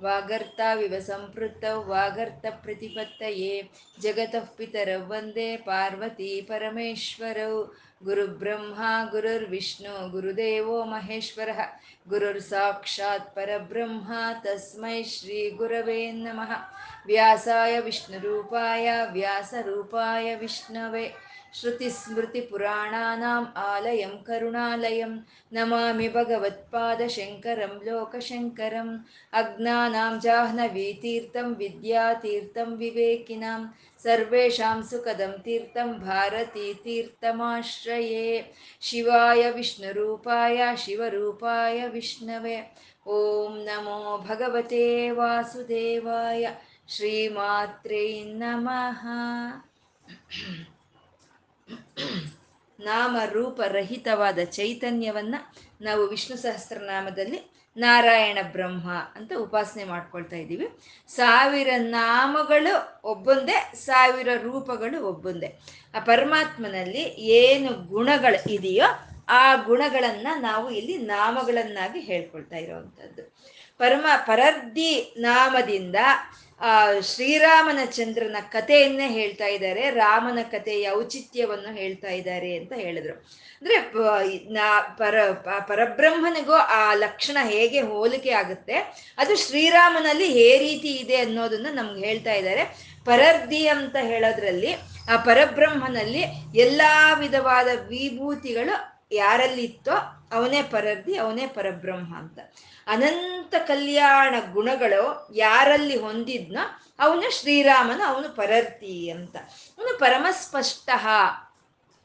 ಲಲಿತಾಂಬಿಕಾಯೇ ನಮಃ ವಾಗರ್ತಾವಿವ ಸಂಪೃತ್ತೌ ವಾಗರ್ತ ಪ್ರತಿಪತ್ತಯೇ ಜಗತಃ ಪಿತರೌ ವಂದೇ ಪಾರ್ವತಿ ಪರಮೇಶ್ವರೌ ಗುರುಬ್ರಹ್ಮ ಗುರುರ್ವಿಷ್ಣು ಗುರುದೇವೋ ಮಹೇಶ್ವರಃ ಗುರುರ್ ಸಾಕ್ಷಾತ್ ಪರಬ್ರಹ್ಮ ತಸ್ಮೈ ಶ್ರೀ ಗುರವೇ श्रुतिस्मृतिपुराणानाम् आलयं करुणालयं नमामि भगवत्पादशङ्करं लोकशङ्करम् अज्ञानां जाह्नवीतीर्थं विद्यातीर्थं विवेकिनां सर्वेषां सुखदं तीर्थं भारतीतीर्थमाश्रये शिवाय विष्णुरूपाय शिवरूपाय विष्णवे ॐ नमो भगवते वासुदेवाय श्रीमात्रे नमः ನಾಮ ರೂಪ ರಹಿತವಾದ ಚೈತನ್ಯವನ್ನ ನಾವು ವಿಷ್ಣು ಸಹಸ್ರನಾಮದಲ್ಲಿ ನಾರಾಯಣ ಬ್ರಹ್ಮ ಅಂತ ಉಪಾಸನೆ ಮಾಡ್ಕೊಳ್ತಾ ಇದ್ದೀವಿ. ಸಾವಿರ ನಾಮಗಳು ಒಬ್ಬೊಂದೇ, ಸಾವಿರ ರೂಪಗಳು ಒಬ್ಬೊಂದೇ. ಆ ಪರಮಾತ್ಮನಲ್ಲಿ ಏನು ಗುಣಗಳು ಇದೆಯೋ ಆ ಗುಣಗಳನ್ನ ನಾವು ಇಲ್ಲಿ ನಾಮಗಳನ್ನಾಗಿ ಹೇಳ್ಕೊಳ್ತಾ ಇರೋವಂಥದ್ದು. ಪರಮ ಪರರ್ಧಿ ನಾಮದಿಂದ ಆ, ಶ್ರೀರಾಮನ ಚಂದ್ರನ ಕಥೆಯನ್ನೇ ಹೇಳ್ತಾ ಇದ್ದಾರೆ. ರಾಮನ ಕಥೆಯ ಔಚಿತ್ಯವನ್ನು ಹೇಳ್ತಾ ಇದ್ದಾರೆ ಅಂತ ಹೇಳಿದ್ರು. ಅಂದ್ರೆ ಪರ ಪರಬ್ರಹ್ಮನಿಗೂ ಆ ಲಕ್ಷಣ ಹೇಗೆ ಹೋಲಿಕೆ ಆಗುತ್ತೆ? ಅದು ಶ್ರೀರಾಮನಲ್ಲಿ ಹೇ ರೀತಿ ಇದೆ ಅನ್ನೋದನ್ನ ನಮ್ಗೆ ಹೇಳ್ತಾ ಇದ್ದಾರೆ. ಪರರ್ದಿ ಅಂತ ಹೇಳೋದ್ರಲ್ಲಿ, ಆ ಪರಬ್ರಹ್ಮನಲ್ಲಿ ಎಲ್ಲಾ ವಿಧವಾದ ವಿಭೂತಿಗಳು ಯಾರಲ್ಲಿತ್ತೋ ಅವನೇ ಪರರ್ದಿ, ಅವನೇ ಪರಬ್ರಹ್ಮ ಅಂತ. ಅನಂತ ಕಲ್ಯಾಣ ಗುಣಗಳು ಯಾರಲ್ಲಿ ಹೊಂದಿದ್ನೋ ಅವನು ಶ್ರೀರಾಮನ ಅವನು ಪರರ್ತಿ ಅಂತ. ಅವನು ಪರಮಸ್ಪಷ್ಟ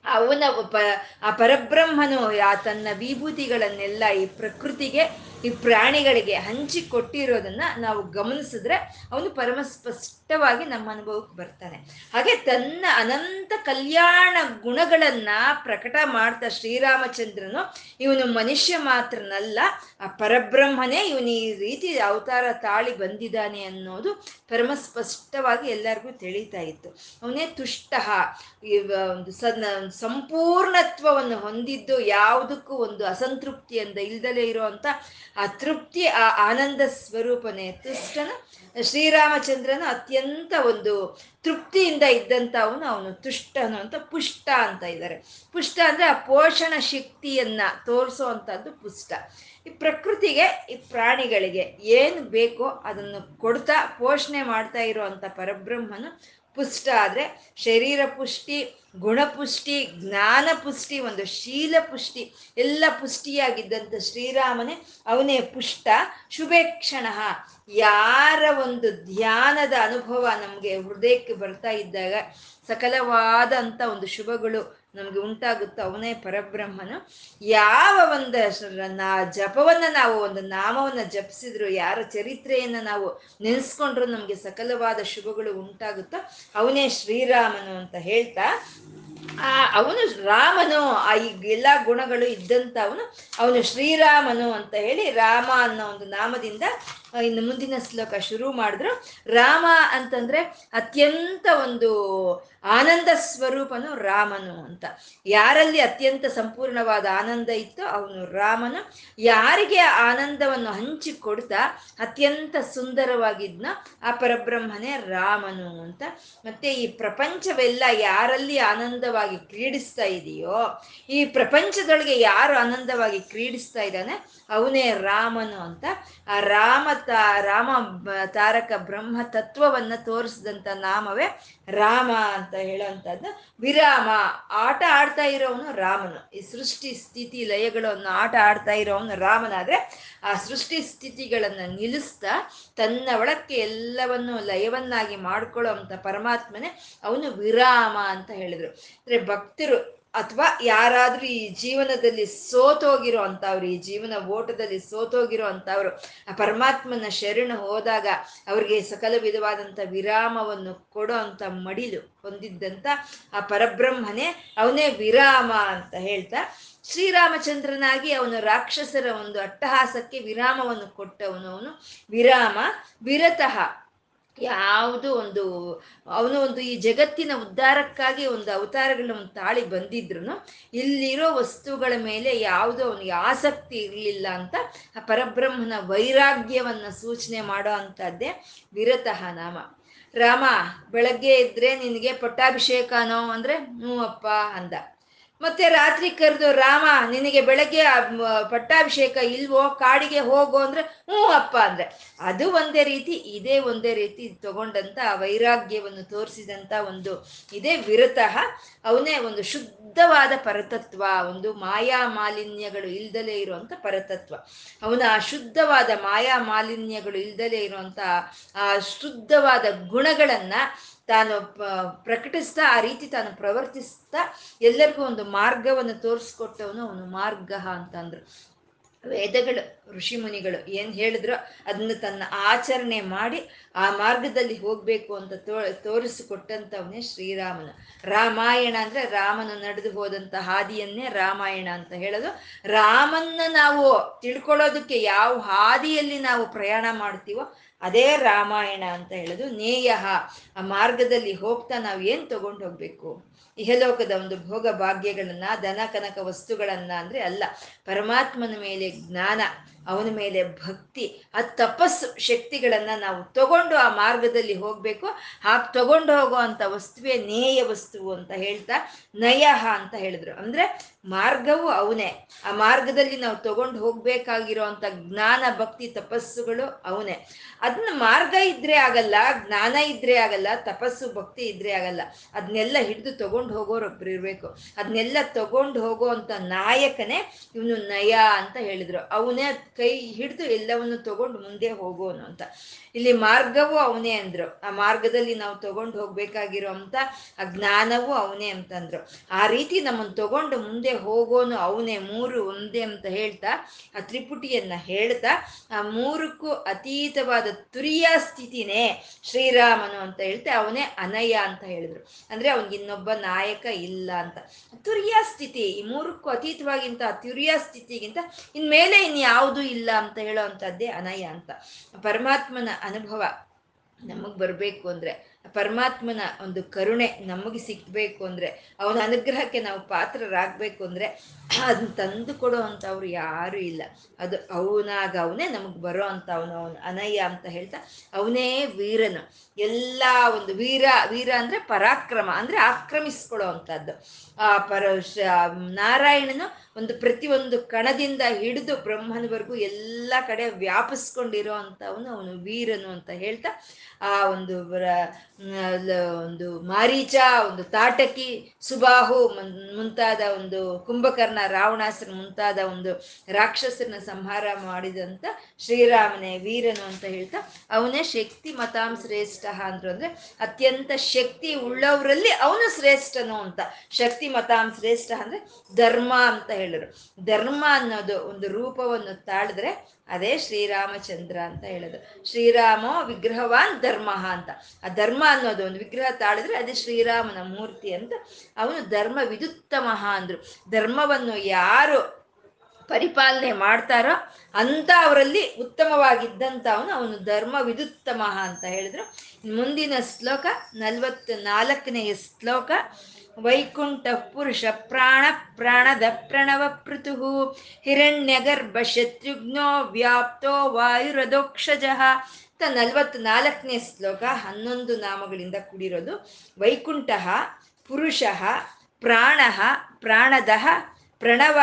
ಅವನ ಪ ಆ ಪರಬ್ರಹ್ಮನು ಆ ತನ್ನ ವಿಭೂತಿಗಳನ್ನೆಲ್ಲ ಈ ಪ್ರಕೃತಿಗೆ, ಈ ಪ್ರಾಣಿಗಳಿಗೆ ಹಂಚಿ ಕೊಟ್ಟಿರೋದನ್ನ ನಾವು ಗಮನಿಸಿದ್ರೆ ಅವನು ಪರಮ ಸ್ಪಷ್ಟವಾಗಿ ನಮ್ಮ ಅನುಭವಕ್ಕೆ ಬರ್ತಾನೆ. ಹಾಗೆ ತನ್ನ ಅನಂತ ಕಲ್ಯಾಣ ಗುಣಗಳನ್ನ ಪ್ರಕಟ ಮಾಡ್ತಾ ಶ್ರೀರಾಮಚಂದ್ರನು ಇವನು ಮನುಷ್ಯ ಮಾತ್ರನಲ್ಲ ಆ ಪರಬ್ರಹ್ಮನೇ ಇವನು ಈ ರೀತಿ ಅವತಾರ ತಾಳಿ ಬಂದಿದ್ದಾನೆ ಅನ್ನೋದು ಪರಮ ಸ್ಪಷ್ಟವಾಗಿ ಎಲ್ಲರಿಗೂ ತಿಳಿತಾ ಇತ್ತು. ಅವನೇ ತುಷ್ಟ ಒಂದು ಸನ್ನ ಸಂಪೂರ್ಣತ್ವವನ್ನು ಹೊಂದಿದ್ದು ಯಾವುದಕ್ಕೂ ಒಂದು ಅಸಂತೃಪ್ತಿಯಿಂದ ಇಲ್ದಲೇ ಇರುವಂತ ಆ ತೃಪ್ತಿ, ಆ ಆನಂದ ಸ್ವರೂಪನೇ. ತುಷ್ಟನ, ಶ್ರೀರಾಮಚಂದ್ರನ ಅತ್ಯಂತ ಒಂದು ತೃಪ್ತಿಯಿಂದ ಇದ್ದಂತ ಅವನು ಅವನು ತುಷ್ಟನು ಅಂತ ಪುಷ್ಟ ಅಂತ ಇದ್ದಾರೆ. ಪುಷ್ಟ ಅಂದ್ರೆ ಆ ಪೋಷಣ ಶಕ್ತಿಯನ್ನ ತೋರಿಸೋ ಅಂತದ್ದು ಪುಷ್ಟ. ಈ ಪ್ರಕೃತಿಗೆ, ಈ ಪ್ರಾಣಿಗಳಿಗೆ ಏನು ಬೇಕೋ ಅದನ್ನು ಕೊಡ್ತಾ, ಪೋಷಣೆ ಮಾಡ್ತಾ ಇರುವಂತ ಪರಬ್ರಹ್ಮನು ಪುಷ್ಟ ಆದ್ರೆ ಶರೀರ ಪುಷ್ಟಿ ಗುಣಪುಷ್ಟಿ ಜ್ಞಾನ ಪುಷ್ಟಿ, ಒಂದು ಶೀಲ ಪುಷ್ಟಿ, ಎಲ್ಲ ಪುಷ್ಟಿಯಾಗಿದ್ದಂಥ ಶ್ರೀರಾಮನೇ ಅವನೇ ಪುಷ್ಟ. ಶುಭೇಕ್ಷಣ ಯಾರ ಒಂದು ಧ್ಯಾನದ ಅನುಭವ ನಮಗೆ ಹೃದಯಕ್ಕೆ ಬರ್ತಾ ಇದ್ದಾಗ ಸಕಲವಾದಂಥ ಒಂದು ಶುಭಗಳು ನಮ್ಗೆ ಉಂಟಾಗುತ್ತೋ ಅವನೇ ಪರಬ್ರಹ್ಮನು. ಯಾವ ಒಂದು ನಾ ಜಪವನ್ನ ನಾವು ಒಂದು ನಾಮವನ್ನ ಜಪಿಸಿದ್ರು, ಯಾರ ಚರಿತ್ರೆಯನ್ನ ನಾವು ನೆನೆಸ್ಕೊಂಡ್ರು ನಮ್ಗೆ ಸಕಲವಾದ ಶುಭಗಳು ಉಂಟಾಗುತ್ತೋ. ಅವನೇ ಶ್ರೀರಾಮನು ಅಂತ ಹೇಳ್ತಾ, ಆ ಅವನು ರಾಮನು, ಆ ಈ ಎಲ್ಲ ಗುಣಗಳು ಇದ್ದಂತ ಅವನು ಅವನು ಶ್ರೀರಾಮನು ಅಂತ ಹೇಳಿ ರಾಮ ಅನ್ನೋ ಒಂದು ನಾಮದಿಂದ ಇನ್ನು ಮುಂದಿನ ಶ್ಲೋಕ ಶುರು ಮಾಡಿದ್ರು. ರಾಮ ಅಂತಂದ್ರೆ ಅತ್ಯಂತ ಒಂದು ಆನಂದ ಸ್ವರೂಪನು ರಾಮನು ಅಂತ. ಯಾರಲ್ಲಿ ಅತ್ಯಂತ ಸಂಪೂರ್ಣವಾದ ಆನಂದ ಇತ್ತೋ ಅವನು ರಾಮನು. ಯಾರಿಗೆ ಆನಂದವನ್ನು ಹಂಚಿ ಕೊಡ್ತಾ ಅತ್ಯಂತ ಸುಂದರವಾಗಿದ್ನ ಆ ಪರಬ್ರಹ್ಮನೇ ರಾಮನು ಅಂತ. ಮತ್ತೆ ಈ ಪ್ರಪಂಚವೆಲ್ಲ ಯಾರಲ್ಲಿ ಆನಂದವಾಗಿ ಕ್ರೀಡಿಸ್ತಾ ಇದೆಯೋ, ಈ ಪ್ರಪಂಚದೊಳಗೆ ಯಾರು ಆನಂದವಾಗಿ ಕ್ರೀಡಿಸ್ತಾ ಇದ್ದಾನೆ, ಅವನೇ ರಾಮನು ಅಂತ. ಆ ರಾಮ ತಾ ರಾಮ ತಾರಕ ಬ್ರಹ್ಮ ತತ್ವವನ್ನ ತೋರಿಸಿದಂಥ ನಾಮವೇ ರಾಮ ಅಂತ ಹೇಳೋವಂಥದ್ದು. ವಿರಾಮ, ಆಟ ಆಡ್ತಾ ಇರೋವನು ರಾಮನು. ಈ ಸೃಷ್ಟಿ ಸ್ಥಿತಿ ಲಯಗಳನ್ನು ಆಟ ಆಡ್ತಾ ಇರೋವನು ರಾಮನಾದ್ರೆ ಆ ಸೃಷ್ಟಿ ಸ್ಥಿತಿಗಳನ್ನ ನಿಲ್ಲಿಸ್ತಾ ತನ್ನ ಒಳಕ್ಕೆ ಎಲ್ಲವನ್ನು ಲಯವನ್ನಾಗಿ ಮಾಡ್ಕೊಳ್ಳೋ ಅಂಥ ಪರಮಾತ್ಮನೇ ಅವನು ವಿರಾಮ ಅಂತ ಹೇಳಿದರು. ಅಂದ್ರೆ ಭಕ್ತರು ಅಥವಾ ಯಾರಾದ್ರೂ ಈ ಜೀವನದಲ್ಲಿ ಸೋತೋಗಿರೋ ಅಂತವ್ರು ಈ ಜೀವನ ಓಟದಲ್ಲಿ ಸೋತೋಗಿರೋ ಅಂತವ್ರು ಆ ಪರಮಾತ್ಮನ ಶರಣ ಹೋದಾಗ ಅವ್ರಿಗೆ ಸಕಲ ವಿಧವಾದಂಥ ವಿರಾಮವನ್ನು ಕೊಡೋ ಅಂತ ಮಡಿಲು ಹೊಂದಿದ್ದಂಥ ಆ ಪರಬ್ರಹ್ಮನೇ ಅವನೇ ವಿರಾಮ ಅಂತ ಹೇಳ್ತಾ, ಶ್ರೀರಾಮಚಂದ್ರನಾಗಿ ಅವನು ರಾಕ್ಷಸರ ಒಂದು ಅಟ್ಟಹಾಸಕ್ಕೆ ವಿರಾಮವನ್ನು ಕೊಟ್ಟವನು ಅವನು ವಿರಾಮ ವಿರತಃ. ಯಾವುದು ಒಂದು, ಅವನು ಒಂದು ಈ ಜಗತ್ತಿನ ಉದ್ಧಾರಕ್ಕಾಗಿ ಒಂದು ಅವತಾರಗಳನ್ನ ತಾಳಿ ಬಂದಿದ್ರು ಇಲ್ಲಿರೋ ವಸ್ತುಗಳ ಮೇಲೆ ಯಾವುದೋ ಅವನಿಗೆ ಆಸಕ್ತಿ ಇರಲಿಲ್ಲ ಅಂತ ಆ ಪರಬ್ರಹ್ಮನ ವೈರಾಗ್ಯವನ್ನ ಸೂಚನೆ ಮಾಡೋ ಅಂಥದ್ದೇ ವಿರತಃ ನಾಮ. ರಾಮ, ಬೆಳಗ್ಗೆ ಇದ್ರೆ ನಿನಗೆ ಪಟ್ಟಾಭಿಷೇಕನೋ ಅಂದ್ರೆ ಹ್ಞೂ ಅಪ್ಪ ಅಂದ. ಮತ್ತೆ ರಾತ್ರಿ ಕರೆದು, ರಾಮ, ನಿನಗೆ ಬೆಳಗ್ಗೆ ಪಟ್ಟಾಭಿಷೇಕ ಇಲ್ವೋ? ಕಾಡಿಗೆ ಹೋಗೋ ಅಂದ್ರೆ, ಹ್ಞೂ ಅಪ್ಪ ಅಂದ್ರೆ. ಅದು ಒಂದೇ ರೀತಿ, ಇದೇ ಒಂದೇ ರೀತಿ ತಗೊಂಡಂತ ವೈರಾಗ್ಯವನ್ನು ತೋರಿಸಿದಂತ ಒಂದು, ಇದೇ ವಿರತಃ ಅವನೇ ಒಂದು ಶುದ್ಧವಾದ ಪರತತ್ವ, ಒಂದು ಮಾಯಾ ಮಾಲಿನ್ಯಗಳು ಇಲ್ದಲೇ ಇರುವಂತ ಪರತತ್ವ. ಅವನ ಶುದ್ಧವಾದ ಮಾಯಾ ಮಾಲಿನ್ಯಗಳು ಇಲ್ದಲೇ ಇರುವಂತ ಆ ಶುದ್ಧವಾದ ಗುಣಗಳನ್ನ ತಾನು ಪ್ರಕಟಿಸ್ತಾ, ಆ ರೀತಿ ತಾನು ಪ್ರವರ್ತಿಸ್ತಾ, ಎಲ್ಲರಿಗೂ ಒಂದು ಮಾರ್ಗವನ್ನು ತೋರಿಸ್ಕೊಟ್ಟವನು ಅವನು ಮಾರ್ಗ ಅಂತಂದ್ರು ವೇದಗಳು ಋಷಿ ಮುನಿಗಳು ಏನು ಹೇಳಿದ್ರು ಅದನ್ನು ತನ್ನ ಆಚರಣೆ ಮಾಡಿ ಆ ಮಾರ್ಗದಲ್ಲಿ ಹೋಗಬೇಕು ಅಂತ ತೋ ತೋರಿಸಿಕೊಟ್ಟಂಥವನೇ ಶ್ರೀರಾಮನು. ರಾಮಾಯಣ ಅಂದ್ರೆ ರಾಮನ ನಡೆದು ಹೋದಂಥ ಹಾದಿಯನ್ನೇ ರಾಮಾಯಣ ಅಂತ ಹೇಳೋದು. ರಾಮನ್ನ ನಾವು ತಿಳ್ಕೊಳ್ಳೋದಕ್ಕೆ ಯಾವ ಹಾದಿಯಲ್ಲಿ ನಾವು ಪ್ರಯಾಣ ಮಾಡ್ತೀವೋ ಅದೇ ರಾಮಾಯಣ ಅಂತ ಹೇಳೋದು ನೇಯ. ಆ ಮಾರ್ಗದಲ್ಲಿ ಹೋಗ್ತಾ ನಾವು ಏನು ತಗೊಂಡು ಹೋಗ್ಬೇಕು? ಇಹಲೋಕದ ಒಂದು ಭೋಗ ಭಾಗ್ಯಗಳನ್ನ ದನ ಕನಕ ವಸ್ತುಗಳನ್ನ ಅಂದ್ರೆ ಅಲ್ಲ, ಪರಮಾತ್ಮನ ಮೇಲೆ ಜ್ಞಾನ, ಅವನ ಮೇಲೆ ಭಕ್ತಿ, ಆ ತಪಸ್ಸು ಶಕ್ತಿಗಳನ್ನ ನಾವು ತಗೊಂಡು ಆ ಮಾರ್ಗದಲ್ಲಿ ಹೋಗ್ಬೇಕು. ಹಾಗೆ ತಗೊಂಡು ಹೋಗೋ ಅಂತ ವಸ್ತುವೇ ನೇಯ ವಸ್ತುವು ಅಂತ ಹೇಳ್ತಾ ನಯಃ ಅಂತ ಹೇಳಿದ್ರು. ಅಂದ್ರೆ ಮಾರ್ಗವು ಅವನೇ. ಆ ಮಾರ್ಗದಲ್ಲಿ ನಾವು ತಗೊಂಡು ಹೋಗ್ಬೇಕಾಗಿರೋ ಅಂತ ಜ್ಞಾನ, ಭಕ್ತಿ, ತಪಸ್ಸುಗಳು ಅವನೇ. ಅದನ್ನ ಮಾರ್ಗ ಇದ್ರೆ ಆಗಲ್ಲ, ಜ್ಞಾನ ಇದ್ರೆ ಆಗಲ್ಲ, ತಪಸ್ಸು, ಭಕ್ತಿ ಇದ್ರೆ ಆಗಲ್ಲ. ಅದನ್ನೆಲ್ಲ ಹಿಡಿದು ತಗೊಂಡು ಹೋಗೋರೊಬ್ರು ಇರ್ಬೇಕು. ಅದನ್ನೆಲ್ಲ ತಗೊಂಡು ಹೋಗೋ ಅಂತ ನಾಯಕನೇ ಇವನು ನಯ ಅಂತ ಹೇಳಿದ್ರು. ಅವನೇ ಕೈ ಹಿಡಿದು ಎಲ್ಲವನ್ನು ತಗೊಂಡು ಮುಂದೆ ಹೋಗೋನು ಅಂತ. ಇಲ್ಲಿ ಮಾರ್ಗವು ಅವನೇ ಅಂದ್ರು. ಆ ಮಾರ್ಗದಲ್ಲಿ ನಾವು ತಗೊಂಡು ಹೋಗ್ಬೇಕಾಗಿರೋ ಅಂತ, ಆ ಜ್ಞಾನವು ಅವನೇ ಅಂತಂದ್ರು. ಆ ರೀತಿ ನಮ್ಮನ್ನು ತಗೊಂಡು ಮುಂದೆ ಹೋಗೋನು ಅವನೇ ಮೂರು ಒಂದೇ ಅಂತ ಹೇಳ್ತಾ, ಆ ತ್ರಿಪುಟಿಯನ್ನ ಹೇಳ್ತಾ, ಆ ಮೂರಕ್ಕೂ ಅತೀತವಾದ ತುರಿಯ ಸ್ಥಿತಿನೇ ಶ್ರೀರಾಮನು ಅಂತ ಹೇಳ್ತಾ ಅವನೇ ಅನಯ ಅಂತ ಹೇಳಿದ್ರು. ಅಂದ್ರೆ ಅವನಿಗೆ ಇನ್ನೊಬ್ಬ ನಾಯಕ ಇಲ್ಲ ಅಂತ. ತುರಿಯ ಸ್ಥಿತಿ, ಈ ಮೂರಕ್ಕೂ ಅತೀತವಾಗಿಂತ ತುರಿಯ ಸ್ಥಿತಿಗಿಂತ ಇನ್ಮೇಲೆ ಇನ್ಯಾವುದೂ ಇಲ್ಲ ಅಂತ ಹೇಳೋ ಅಂಥದ್ದೇ ಅನಯ ಅಂತ. ಪರಮಾತ್ಮನ ಅನುಭವ ನಮಗ್ ಬರಬೇಕು ಅಂದ್ರೆ. ಪರಮಾತ್ಮನ ಒಂದು ಕರುಣೆ ನಮಗೆ ಸಿಕ್ಬೇಕು ಅಂದ್ರೆ ಅವನ ಅನುಗ್ರಹಕ್ಕೆ ನಾವು ಪಾತ್ರರಾಗಬೇಕು ಅಂದ್ರೆ ಅದನ್ನ ತಂದು ಕೊಡೋ ಅಂಥವ್ರು ಯಾರು ಇಲ್ಲ. ಅದು ಅವನಾಗ ಅವನೇ ನಮಗೆ ಬರೋ ಅಂತ ಅವನು ಅವನು ಅನಯ್ಯ ಅಂತ ಹೇಳ್ತಾ ಅವನೇ ವೀರನು. ಎಲ್ಲ ಒಂದು ವೀರ ವೀರ ಅಂದ್ರೆ ಪರಾಕ್ರಮ, ಅಂದ್ರೆ ಆಕ್ರಮಿಸ್ಕೊಳ್ಳೋ ಅಂಥದ್ದು ಆ ಪರ ನಾರಾಯಣನು ಒಂದು ಪ್ರತಿಯೊಂದು ಕಣದಿಂದ ಹಿಡಿದು ಬ್ರಹ್ಮನವರೆಗೂ ಎಲ್ಲ ಕಡೆ ವ್ಯಾಪಿಸ್ಕೊಂಡಿರೋ ಅಂಥವನು ಅವನು ವೀರನು ಅಂತ ಹೇಳ್ತಾ ಆ ಒಂದು ಒಂದು ಮಾರೀಚ, ಒಂದು ತಾಟಕಿ, ಸುಬಾಹು ಮುಂತಾದ ಒಂದು ಕುಂಭಕರ್ಣ ರಾವಣಾಸನ ಮುಂತಾದ ಒಂದು ರಾಕ್ಷಸರನ್ನ ಸಂಹಾರ ಮಾಡಿದಂತ ಶ್ರೀರಾಮನೇ, ವೀರನು ಅಂತ ಹೇಳ್ತಾ, ಅವನೇ ಶಕ್ತಿ ಮತಾಂ ಶ್ರೇಷ್ಠ ಅಂದ್ರು ಅಂದ್ರೆ ಅತ್ಯಂತ ಶಕ್ತಿ ಉಳ್ಳವರಲ್ಲಿ ಅವನು ಶ್ರೇಷ್ಠನು ಅಂತ. ಶಕ್ತಿ ಮತಾಂ ಶ್ರೇಷ್ಠ ಅಂದ್ರೆ ಧರ್ಮ ಅಂತ ಹೇಳಿದ್ರು. ಧರ್ಮ ಅನ್ನೋದು ಒಂದು ರೂಪವನ್ನು ತಾಳಿದ್ರೆ ಅದೇ ಶ್ರೀರಾಮಚಂದ್ರ ಅಂತ ಹೇಳೋದು. ಶ್ರೀರಾಮ ವಿಗ್ರಹವಾನ್ ಧರ್ಮ ಅಂತ. ಆ ಧರ್ಮ ಅನ್ನೋದು ಒಂದು ವಿಗ್ರಹ ತಾಳಿದ್ರೆ ಅದೇ ಶ್ರೀರಾಮನ ಮೂರ್ತಿ ಅಂತ ಅವನು ಧರ್ಮ ವಿದುತ್ತಮಃ ಅಂದ್ರು. ಧರ್ಮವನ್ನು ಯಾರು ಪರಿಪಾಲನೆ ಮಾಡ್ತಾರೋ ಅಂತ ಅವರಲ್ಲಿ ಉತ್ತಮವಾಗಿದ್ದಂಥ ಅವನು ಅವನು ಧರ್ಮ ವಿದುತ್ತಮಃ ಅಂತ ಹೇಳಿದ್ರು. ಮುಂದಿನ ಶ್ಲೋಕ ನಲ್ವತ್ ನಾಲ್ಕನೆಯ ಶ್ಲೋಕ ವೈಕುಂಠ ಪುರುಷ ಪ್ರಾಣ ಪ್ರಾಣದ ಪ್ರಣವ ಪೃಥು ಹಿರಣ್ಯಗರ್ಭ ಶತ್ರುಘ್ನೋ ವ್ಯಾಪ್ತೋ ವಾಯುರದೋಕ್ಷಜ. ತ ನಲ್ವತ್ನಾಲ್ಕನೇ ಶ್ಲೋಕ ಹನ್ನೊಂದು ನಾಮಗಳಿಂದ ಕೂಡಿರೋದು. ವೈಕುಂಠ, ಪುರುಷ, ಪ್ರಾಣ, ಪ್ರಾಣದ, ಪ್ರಣವ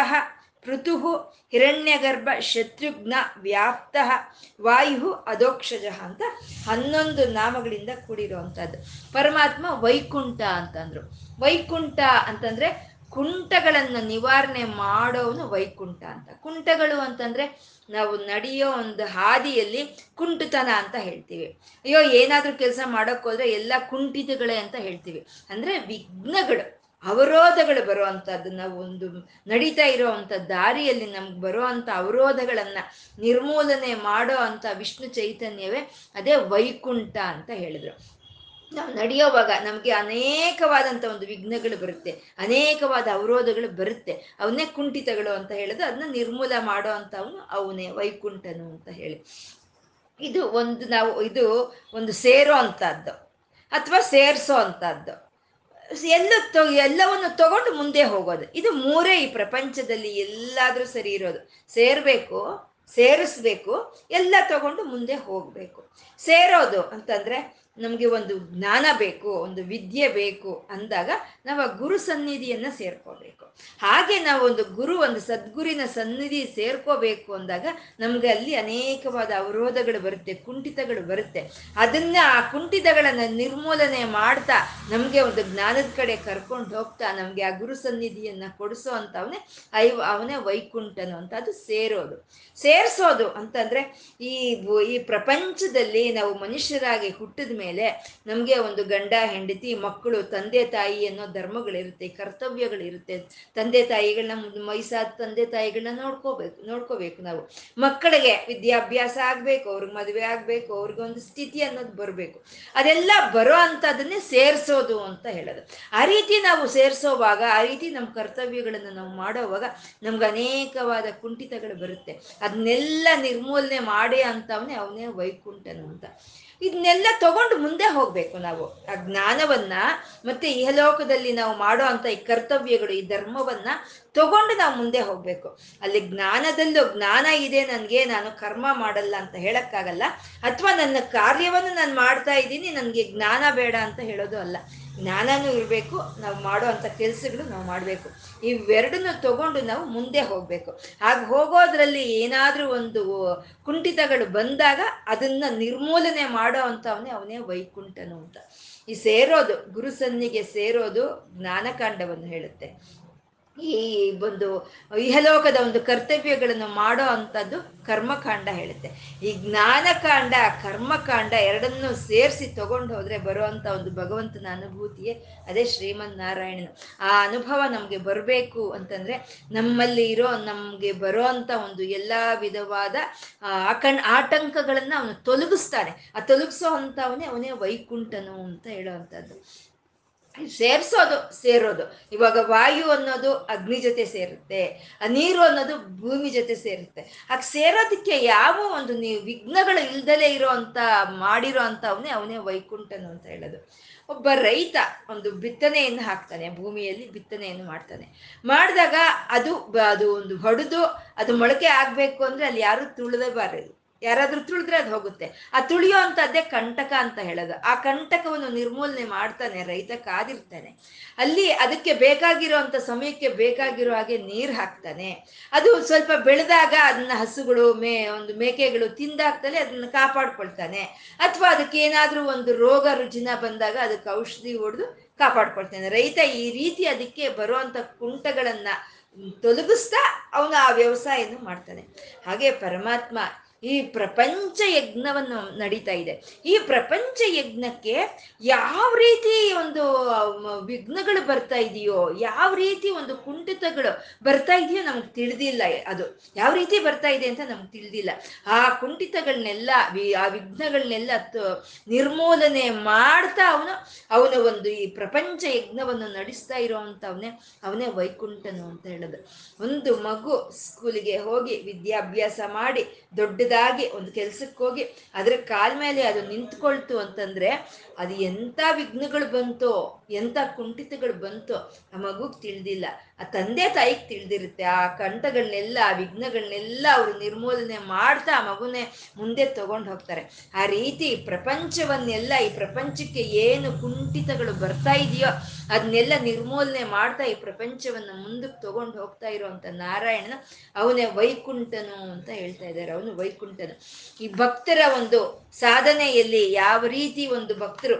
ಹಿರಣ್ಯ ಹಿರಣ್ಯಗರ್ಭ ಶತ್ರುಘ್ನ ವ್ಯಾಪ್ತ ವಾಯು ಅಧೋಕ್ಷಜ ಅಂತ ಹನ್ನೊಂದು ನಾಮಗಳಿಂದ ಕೂಡಿರುವಂಥದ್ದು. ಪರಮಾತ್ಮ ವೈಕುಂಠ ಅಂತಂದ್ರು. ವೈಕುಂಠ ಅಂತಂದ್ರೆ ಕುಂಟಗಳನ್ನು ನಿವಾರಣೆ ಮಾಡೋನು ವೈಕುಂಠ ಅಂತ. ಕುಂಟಗಳು ಅಂತಂದ್ರೆ ನಾವು ನಡೆಯೋ ಒಂದು ಹಾದಿಯಲ್ಲಿ ಕುಂಟುತನ ಅಂತ ಹೇಳ್ತೀವಿ. ಅಯ್ಯೋ, ಏನಾದ್ರೂ ಕೆಲಸ ಮಾಡೋಕ್ಕೋದ್ರೆ ಎಲ್ಲ ಕುಂಠಿತಗಳೇ ಅಂತ ಹೇಳ್ತೀವಿ. ಅಂದ್ರೆ ವಿಘ್ನಗಳು, ಅವರೋಧಗಳು ಬರುವಂಥದ್ದು ನಾವು ಒಂದು ನಡೀತಾ ಇರೋವಂಥ ದಾರಿಯಲ್ಲಿ ನಮ್ಗೆ ಬರೋ ಅಂಥ ಅವರೋಧಗಳನ್ನ ನಿರ್ಮೂಲನೆ ಮಾಡೋ ಅಂತ ವಿಷ್ಣು ಚೈತನ್ಯವೇ ಅದೇ ವೈಕುಂಠ ಅಂತ ಹೇಳಿದ್ರು. ನಾವು ನಡೆಯೋವಾಗ ನಮಗೆ ಅನೇಕವಾದಂಥ ಒಂದು ವಿಘ್ನಗಳು ಬರುತ್ತೆ, ಅನೇಕವಾದ ಅವರೋಧಗಳು ಬರುತ್ತೆ. ಅವನ್ನೇ ಕುಂಠಿತಗಳು ಅಂತ ಹೇಳಿದ್ರೆ ಅದನ್ನ ನಿರ್ಮೂಲ ಮಾಡೋ ಅಂತ ಅವನು, ವೈಕುಂಠನು ಅಂತ ಹೇಳಿ. ಇದು ಒಂದು ನಾವು, ಇದು ಒಂದು ಸೇರೋ ಅಂಥದ್ದು ಅಥವಾ ಸೇರಿಸೋ ಅಂಥದ್ದು ಎಲ್ಲ ಎಲ್ಲವನ್ನು ತಗೊಂಡು ಮುಂದೆ ಹೋಗೋದು. ಇದು ಮೂರೇ ಈ ಪ್ರಪಂಚದಲ್ಲಿ ಎಲ್ಲಾದರೂ ಸರಿ ಇರೋದು. ಸೇರ್ಬೇಕು, ಸೇರಿಸ್ಬೇಕು, ಎಲ್ಲ ತಗೊಂಡು ಮುಂದೆ ಹೋಗ್ಬೇಕು. ಸೇರೋದು ಅಂತಂದ್ರೆ ನಮಗೆ ಒಂದು ಜ್ಞಾನ ಬೇಕು, ಒಂದು ವಿದ್ಯೆ ಬೇಕು ಅಂದಾಗ ನಾವು ಆ ಗುರು ಸನ್ನಿಧಿಯನ್ನು ಸೇರ್ಕೋಬೇಕು. ಹಾಗೆ ನಾವು ಒಂದು ಗುರು, ಒಂದು ಸದ್ಗುರಿನ ಸನ್ನಿಧಿ ಸೇರ್ಕೋಬೇಕು ಅಂದಾಗ ನಮಗೆ ಅಲ್ಲಿ ಅನೇಕವಾದ ಅವರೋಧಗಳು ಬರುತ್ತೆ, ಕುಂಠಿತಗಳು ಬರುತ್ತೆ. ಅದನ್ನ ಆ ಕುಂಠಿತಗಳನ್ನು ನಿರ್ಮೂಲನೆ ಮಾಡ್ತಾ ನಮಗೆ ಒಂದು ಜ್ಞಾನದ ಕಡೆ ಕರ್ಕೊಂಡು ಹೋಗ್ತಾ ನಮಗೆ ಆ ಗುರು ಸನ್ನಿಧಿಯನ್ನು ಕೊಡಿಸೋ ಅಂತವನೇ ಐ ಅವನೇ ವೈಕುಂಠನು ಅಂತ ಅದು ಸೇರೋದು. ಸೇರಿಸೋದು ಅಂತಂದ್ರೆ ಈ ಈ ಪ್ರಪಂಚದಲ್ಲಿ ನಾವು ಮನುಷ್ಯರಾಗಿ ಹುಟ್ಟಿದ ಮೇಲೆ ನಮಗೆ ಒಂದು ಗಂಡ, ಹೆಂಡತಿ, ಮಕ್ಕಳು, ತಂದೆ, ತಾಯಿ ಅನ್ನೋ ಧರ್ಮಗಳಿರುತ್ತೆ, ಕರ್ತವ್ಯಗಳಿರುತ್ತೆ. ತಂದೆ, ತಾಯಿಗಳನ್ನ ವಯಸ್ಸಾದ ತಂದೆ, ತಾಯಿಗಳನ್ನ ನೋಡ್ಕೋಬೇಕು ನೋಡ್ಕೋಬೇಕು ನಾವು. ಮಕ್ಕಳಿಗೆ ವಿದ್ಯಾಭ್ಯಾಸ ಆಗ್ಬೇಕು, ಅವ್ರಿಗೆ ಮದುವೆ ಆಗ್ಬೇಕು, ಅವ್ರಿಗೆ ಒಂದು ಸ್ಥಿತಿ ಅನ್ನೋದು ಬರಬೇಕು. ಅದೆಲ್ಲ ಬರೋ ಅಂಥದ್ದನ್ನೇ ಸೇರಿಸೋದು ಅಂತ ಹೇಳೋದು. ಆ ರೀತಿ ನಾವು ಸೇರಿಸೋವಾಗ, ಆ ರೀತಿ ನಮ್ಮ ಕರ್ತವ್ಯಗಳನ್ನು ನಾವು ಮಾಡೋವಾಗ ನಮ್ಗೆ ಅನೇಕವಾದ ಕುಂಠಿತಗಳು ಬರುತ್ತೆ. ಅದನ್ನೆಲ್ಲ ನಿರ್ಮೂಲನೆ ಮಾಡಿ ಅಂತವನೇ ಅವನೇ ವೈಕುಂಠನು ಅಂತ. ಇದನ್ನೆಲ್ಲ ತಗೊಂಡು ಮುಂದೆ ಹೋಗ್ಬೇಕು ನಾವು. ಆ ಜ್ಞಾನವನ್ನ ಮತ್ತೆ ಇಹಲೋಕದಲ್ಲಿ ನಾವು ಮಾಡೋ ಅಂತ ಈ ಕರ್ತವ್ಯಗಳು, ಈ ಧರ್ಮವನ್ನ ತಗೊಂಡು ನಾವು ಮುಂದೆ ಹೋಗ್ಬೇಕು. ಅಲ್ಲಿ ಜ್ಞಾನದಲ್ಲೂ ಜ್ಞಾನ ಇದೆ, ನನಗೆ ನಾನು ಕರ್ಮ ಮಾಡಲ್ಲ ಅಂತ ಹೇಳಕ್ಕಾಗಲ್ಲ. ಅಥವಾ ನನ್ನ ಕಾರ್ಯವನ್ನು ನಾನು ಮಾಡ್ತಾ ಇದ್ದೀನಿ, ನನಗೆ ಜ್ಞಾನ ಬೇಡ ಅಂತ ಹೇಳೋದು ಅಲ್ಲ. ಜ್ಞಾನನೂ ಇರಬೇಕು, ನಾವು ಮಾಡೋ ಅಂಥ ಕೆಲಸಗಳು ನಾವು ಮಾಡಬೇಕು. ಇವೆರಡನ್ನು ತಗೊಂಡು ನಾವು ಮುಂದೆ ಹೋಗಬೇಕು. ಹಾಗೆ ಹೋಗೋದ್ರಲ್ಲಿ ಏನಾದರೂ ಒಂದು ಕುಂಠಿತಗಳು ಬಂದಾಗ ಅದನ್ನು ನಿರ್ಮೂಲನೆ ಮಾಡೋ ಅಂಥವನೇ ಅವನೇ ವೈಕುಂಠನು ಅಂತ. ಈ ಸೇರೋದು, ಗುರುಸನ್ನಿಗೆ ಸೇರೋದು ಜ್ಞಾನಕಾಂಡವನ್ನು ಹೇಳುತ್ತೆ. ಈ ಒಂದು ಇಹಲೋಕದ ಒಂದು ಕರ್ತವ್ಯಗಳನ್ನು ಮಾಡೋ ಅಂಥದ್ದು ಕರ್ಮಕಾಂಡ ಹೇಳುತ್ತೆ. ಈ ಜ್ಞಾನಕಾಂಡ, ಕರ್ಮಕಾಂಡ ಎರಡನ್ನೂ ಸೇರಿಸಿ ತಗೊಂಡು ಹೋದ್ರೆ ಬರುವಂಥ ಒಂದು ಭಗವಂತನ ಅನುಭೂತಿಯೇ ಅದೇ ಶ್ರೀಮನ್ ನಾರಾಯಣನು ಆ ಅನುಭವ ನಮಗೆ ಬರಬೇಕು ಅಂತಂದರೆ ನಮ್ಮಲ್ಲಿ ಇರೋ, ನಮಗೆ ಬರೋ ಅಂಥ ಒಂದು ಎಲ್ಲ ವಿಧವಾದ ಆಕಣ್ ಆಟಂಕಗಳನ್ನು ಅವನು ತೊಲಗಿಸ್ತಾನೆ. ಆ ತೊಲಗಿಸೋ ಅಂಥವನೇ ಅವನೇ ವೈಕುಂಠನು ಅಂತ ಹೇಳೋವಂಥದ್ದು ಸೇರಿಸೋದು, ಸೇರೋದು. ಇವಾಗ ವಾಯು ಅನ್ನೋದು ಅಗ್ನಿ ಜೊತೆ ಸೇರುತ್ತೆ, ನೀರು ಅನ್ನೋದು ಭೂಮಿ ಜೊತೆ ಸೇರುತ್ತೆ. ಆಗ ಸೇರೋದಕ್ಕೆ ಯಾವ ಒಂದು ನೀವು ವಿಘ್ನಗಳು ಇಲ್ದಲೇ ಇರೋ ಅಂತ ಮಾಡಿರೋ ಅಂತ ಅವನೇ ಅವನೇ ವೈಕುಂಠನು ಅಂತ ಹೇಳೋದು. ಒಬ್ಬ ರೈತ ಒಂದು ಬಿತ್ತನೆಯನ್ನು ಹಾಕ್ತಾನೆ, ಭೂಮಿಯಲ್ಲಿ ಬಿತ್ತನೆಯನ್ನು ಮಾಡ್ತಾನೆ. ಮಾಡಿದಾಗ ಅದು ಅದು ಒಂದು ಹೊಡೆದು, ಅದು ಮೊಳಕೆ ಆಗಬೇಕು ಅಂದ್ರೆ ಅಲ್ಲಿ ಯಾರು ತುಳಿದಬಾರದು ಯಾರಾದ್ರೂ ತುಳಿದ್ರೆ ಅದು ಹೋಗುತ್ತೆ. ಆ ತುಳಿಯೋ ಅಂತದ್ದೇ ಕಂಟಕ ಅಂತ ಹೇಳೋದು. ಆ ಕಂಟಕವನ್ನು ನಿರ್ಮೂಲನೆ ಮಾಡ್ತಾನೆ ರೈತ ಕಾದಿರ್ತಾನೆ. ಅಲ್ಲಿ ಅದಕ್ಕೆ ಬೇಕಾಗಿರೋ ಅಂತ ಸಮಯಕ್ಕೆ ಬೇಕಾಗಿರೋ ಹಾಗೆ ನೀರು ಹಾಕ್ತಾನೆ. ಅದು ಸ್ವಲ್ಪ ಬೆಳೆದಾಗ ಅದನ್ನ ಹಸುಗಳು, ಮೇ, ಒಂದು ಮೇಕೆಗಳು ತಿಂದಾಕ್ತಲೇ ಅದನ್ನ ಕಾಪಾಡ್ಕೊಳ್ತಾನೆ. ಅಥವಾ ಅದಕ್ಕೆ ಏನಾದ್ರೂ ಒಂದು ರೋಗ, ರುಜಿನ ಬಂದಾಗ ಅದಕ್ಕೆ ಔಷಧಿ ಹೊಡೆದು ಕಾಪಾಡ್ಕೊಳ್ತಾನೆ. ರೈತ ಈ ರೀತಿ ಅದಕ್ಕೆ ಬರುವಂತ ಕುಂಟಗಳನ್ನ ತೊಲಗಿಸ್ತಾ ಅವನು ಆ ವ್ಯವಸಾಯನ ಮಾಡ್ತಾನೆ. ಹಾಗೆ ಪರಮಾತ್ಮ ಈ ಪ್ರಪಂಚ ಯಜ್ಞವನ್ನು ನಡೀತಾ ಇದೆ. ಈ ಪ್ರಪಂಚ ಯಜ್ಞಕ್ಕೆ ಯಾವ ರೀತಿ ಒಂದು ವಿಘ್ನಗಳು ಬರ್ತಾ ಇದೆಯೋ, ಯಾವ ರೀತಿ ಒಂದು ಕುಂಠಿತಗಳು ಬರ್ತಾ ಇದೆಯೋ ನಮ್ಗೆ ತಿಳಿದಿಲ್ಲ ಅದು. ಯಾವ ರೀತಿ ಬರ್ತಾ ಇದೆ ಅಂತ ನಮ್ಗೆ ತಿಳಿದಿಲ್ಲ. ಆ ಕುಂಠಿತಗಳನ್ನೆಲ್ಲ ಆ ವಿಘ್ನಗಳನ್ನೆಲ್ಲ ನಿರ್ಮೂಲನೆ ಮಾಡ್ತಾ ಅವನು, ಅವನ ಒಂದು ಈ ಪ್ರಪಂಚ ಯಜ್ಞವನ್ನು ನಡೆಸ್ತಾ ಇರೋವಂಥವನೇ ಅವನೇ ವೈಕುಂಠನು ಅಂತ ಹೇಳೋದು. ಒಂದು ಮಗು ಸ್ಕೂಲಿಗೆ ಹೋಗಿ ವಿದ್ಯಾಭ್ಯಾಸ ಮಾಡಿ ದೊಡ್ಡದ ಇದಾಗಿ ಒಂದು ಕೆಲ್ಸಕ್ಕೆ ಹೋಗಿ ಅದ್ರ ಕಾಲ ಮೇಲೆ ಅದು ನಿಂತ್ಕೊಳ್ತು ಅಂತಂದ್ರೆ ಅದು ಎಂಥ ವಿಘ್ನಗಳು ಬಂತೋ ಎಂಥ ಕುಂಠಿತಗಳು ಬಂತೋ, ಆ ಮಗುಗೆ ತಿಳಿದಿಲ್ಲ. ಆ ತಂದೆ ತಾಯಿಗೆ ತಿಳಿದಿರುತ್ತೆ, ಆ ಕಂಠಗಳನ್ನೆಲ್ಲ ಆ ವಿಘ್ನಗಳನ್ನೆಲ್ಲ ಅವರು ನಿರ್ಮೂಲನೆ ಮಾಡ್ತಾ ಆ ಮಗುನೇ ಮುಂದೆ ತಗೊಂಡು ಹೋಗ್ತಾರೆ. ಆ ರೀತಿ ಪ್ರಪಂಚವನ್ನೆಲ್ಲ, ಈ ಪ್ರಪಂಚಕ್ಕೆ ಏನು ಕುಂಠಿತಗಳು ಬರ್ತಾ ಇದೆಯೋ ಅದನ್ನೆಲ್ಲ ನಿರ್ಮೂಲನೆ ಮಾಡ್ತಾ ಈ ಪ್ರಪಂಚವನ್ನು ಮುಂದಕ್ಕೆ ತಗೊಂಡು ಹೋಗ್ತಾ ಇರುವಂತ ನಾರಾಯಣನ ಅವನೇ ವೈಕುಂಠನು ಅಂತ ಹೇಳ್ತಾ ಇದ್ದಾರೆ. ಅವನು ವೈಕುಂಠನು. ಈ ಭಕ್ತರ ಒಂದು ಸಾಧನೆಯಲ್ಲಿ ಯಾವ ರೀತಿ ಒಂದು ಭಕ್ತರು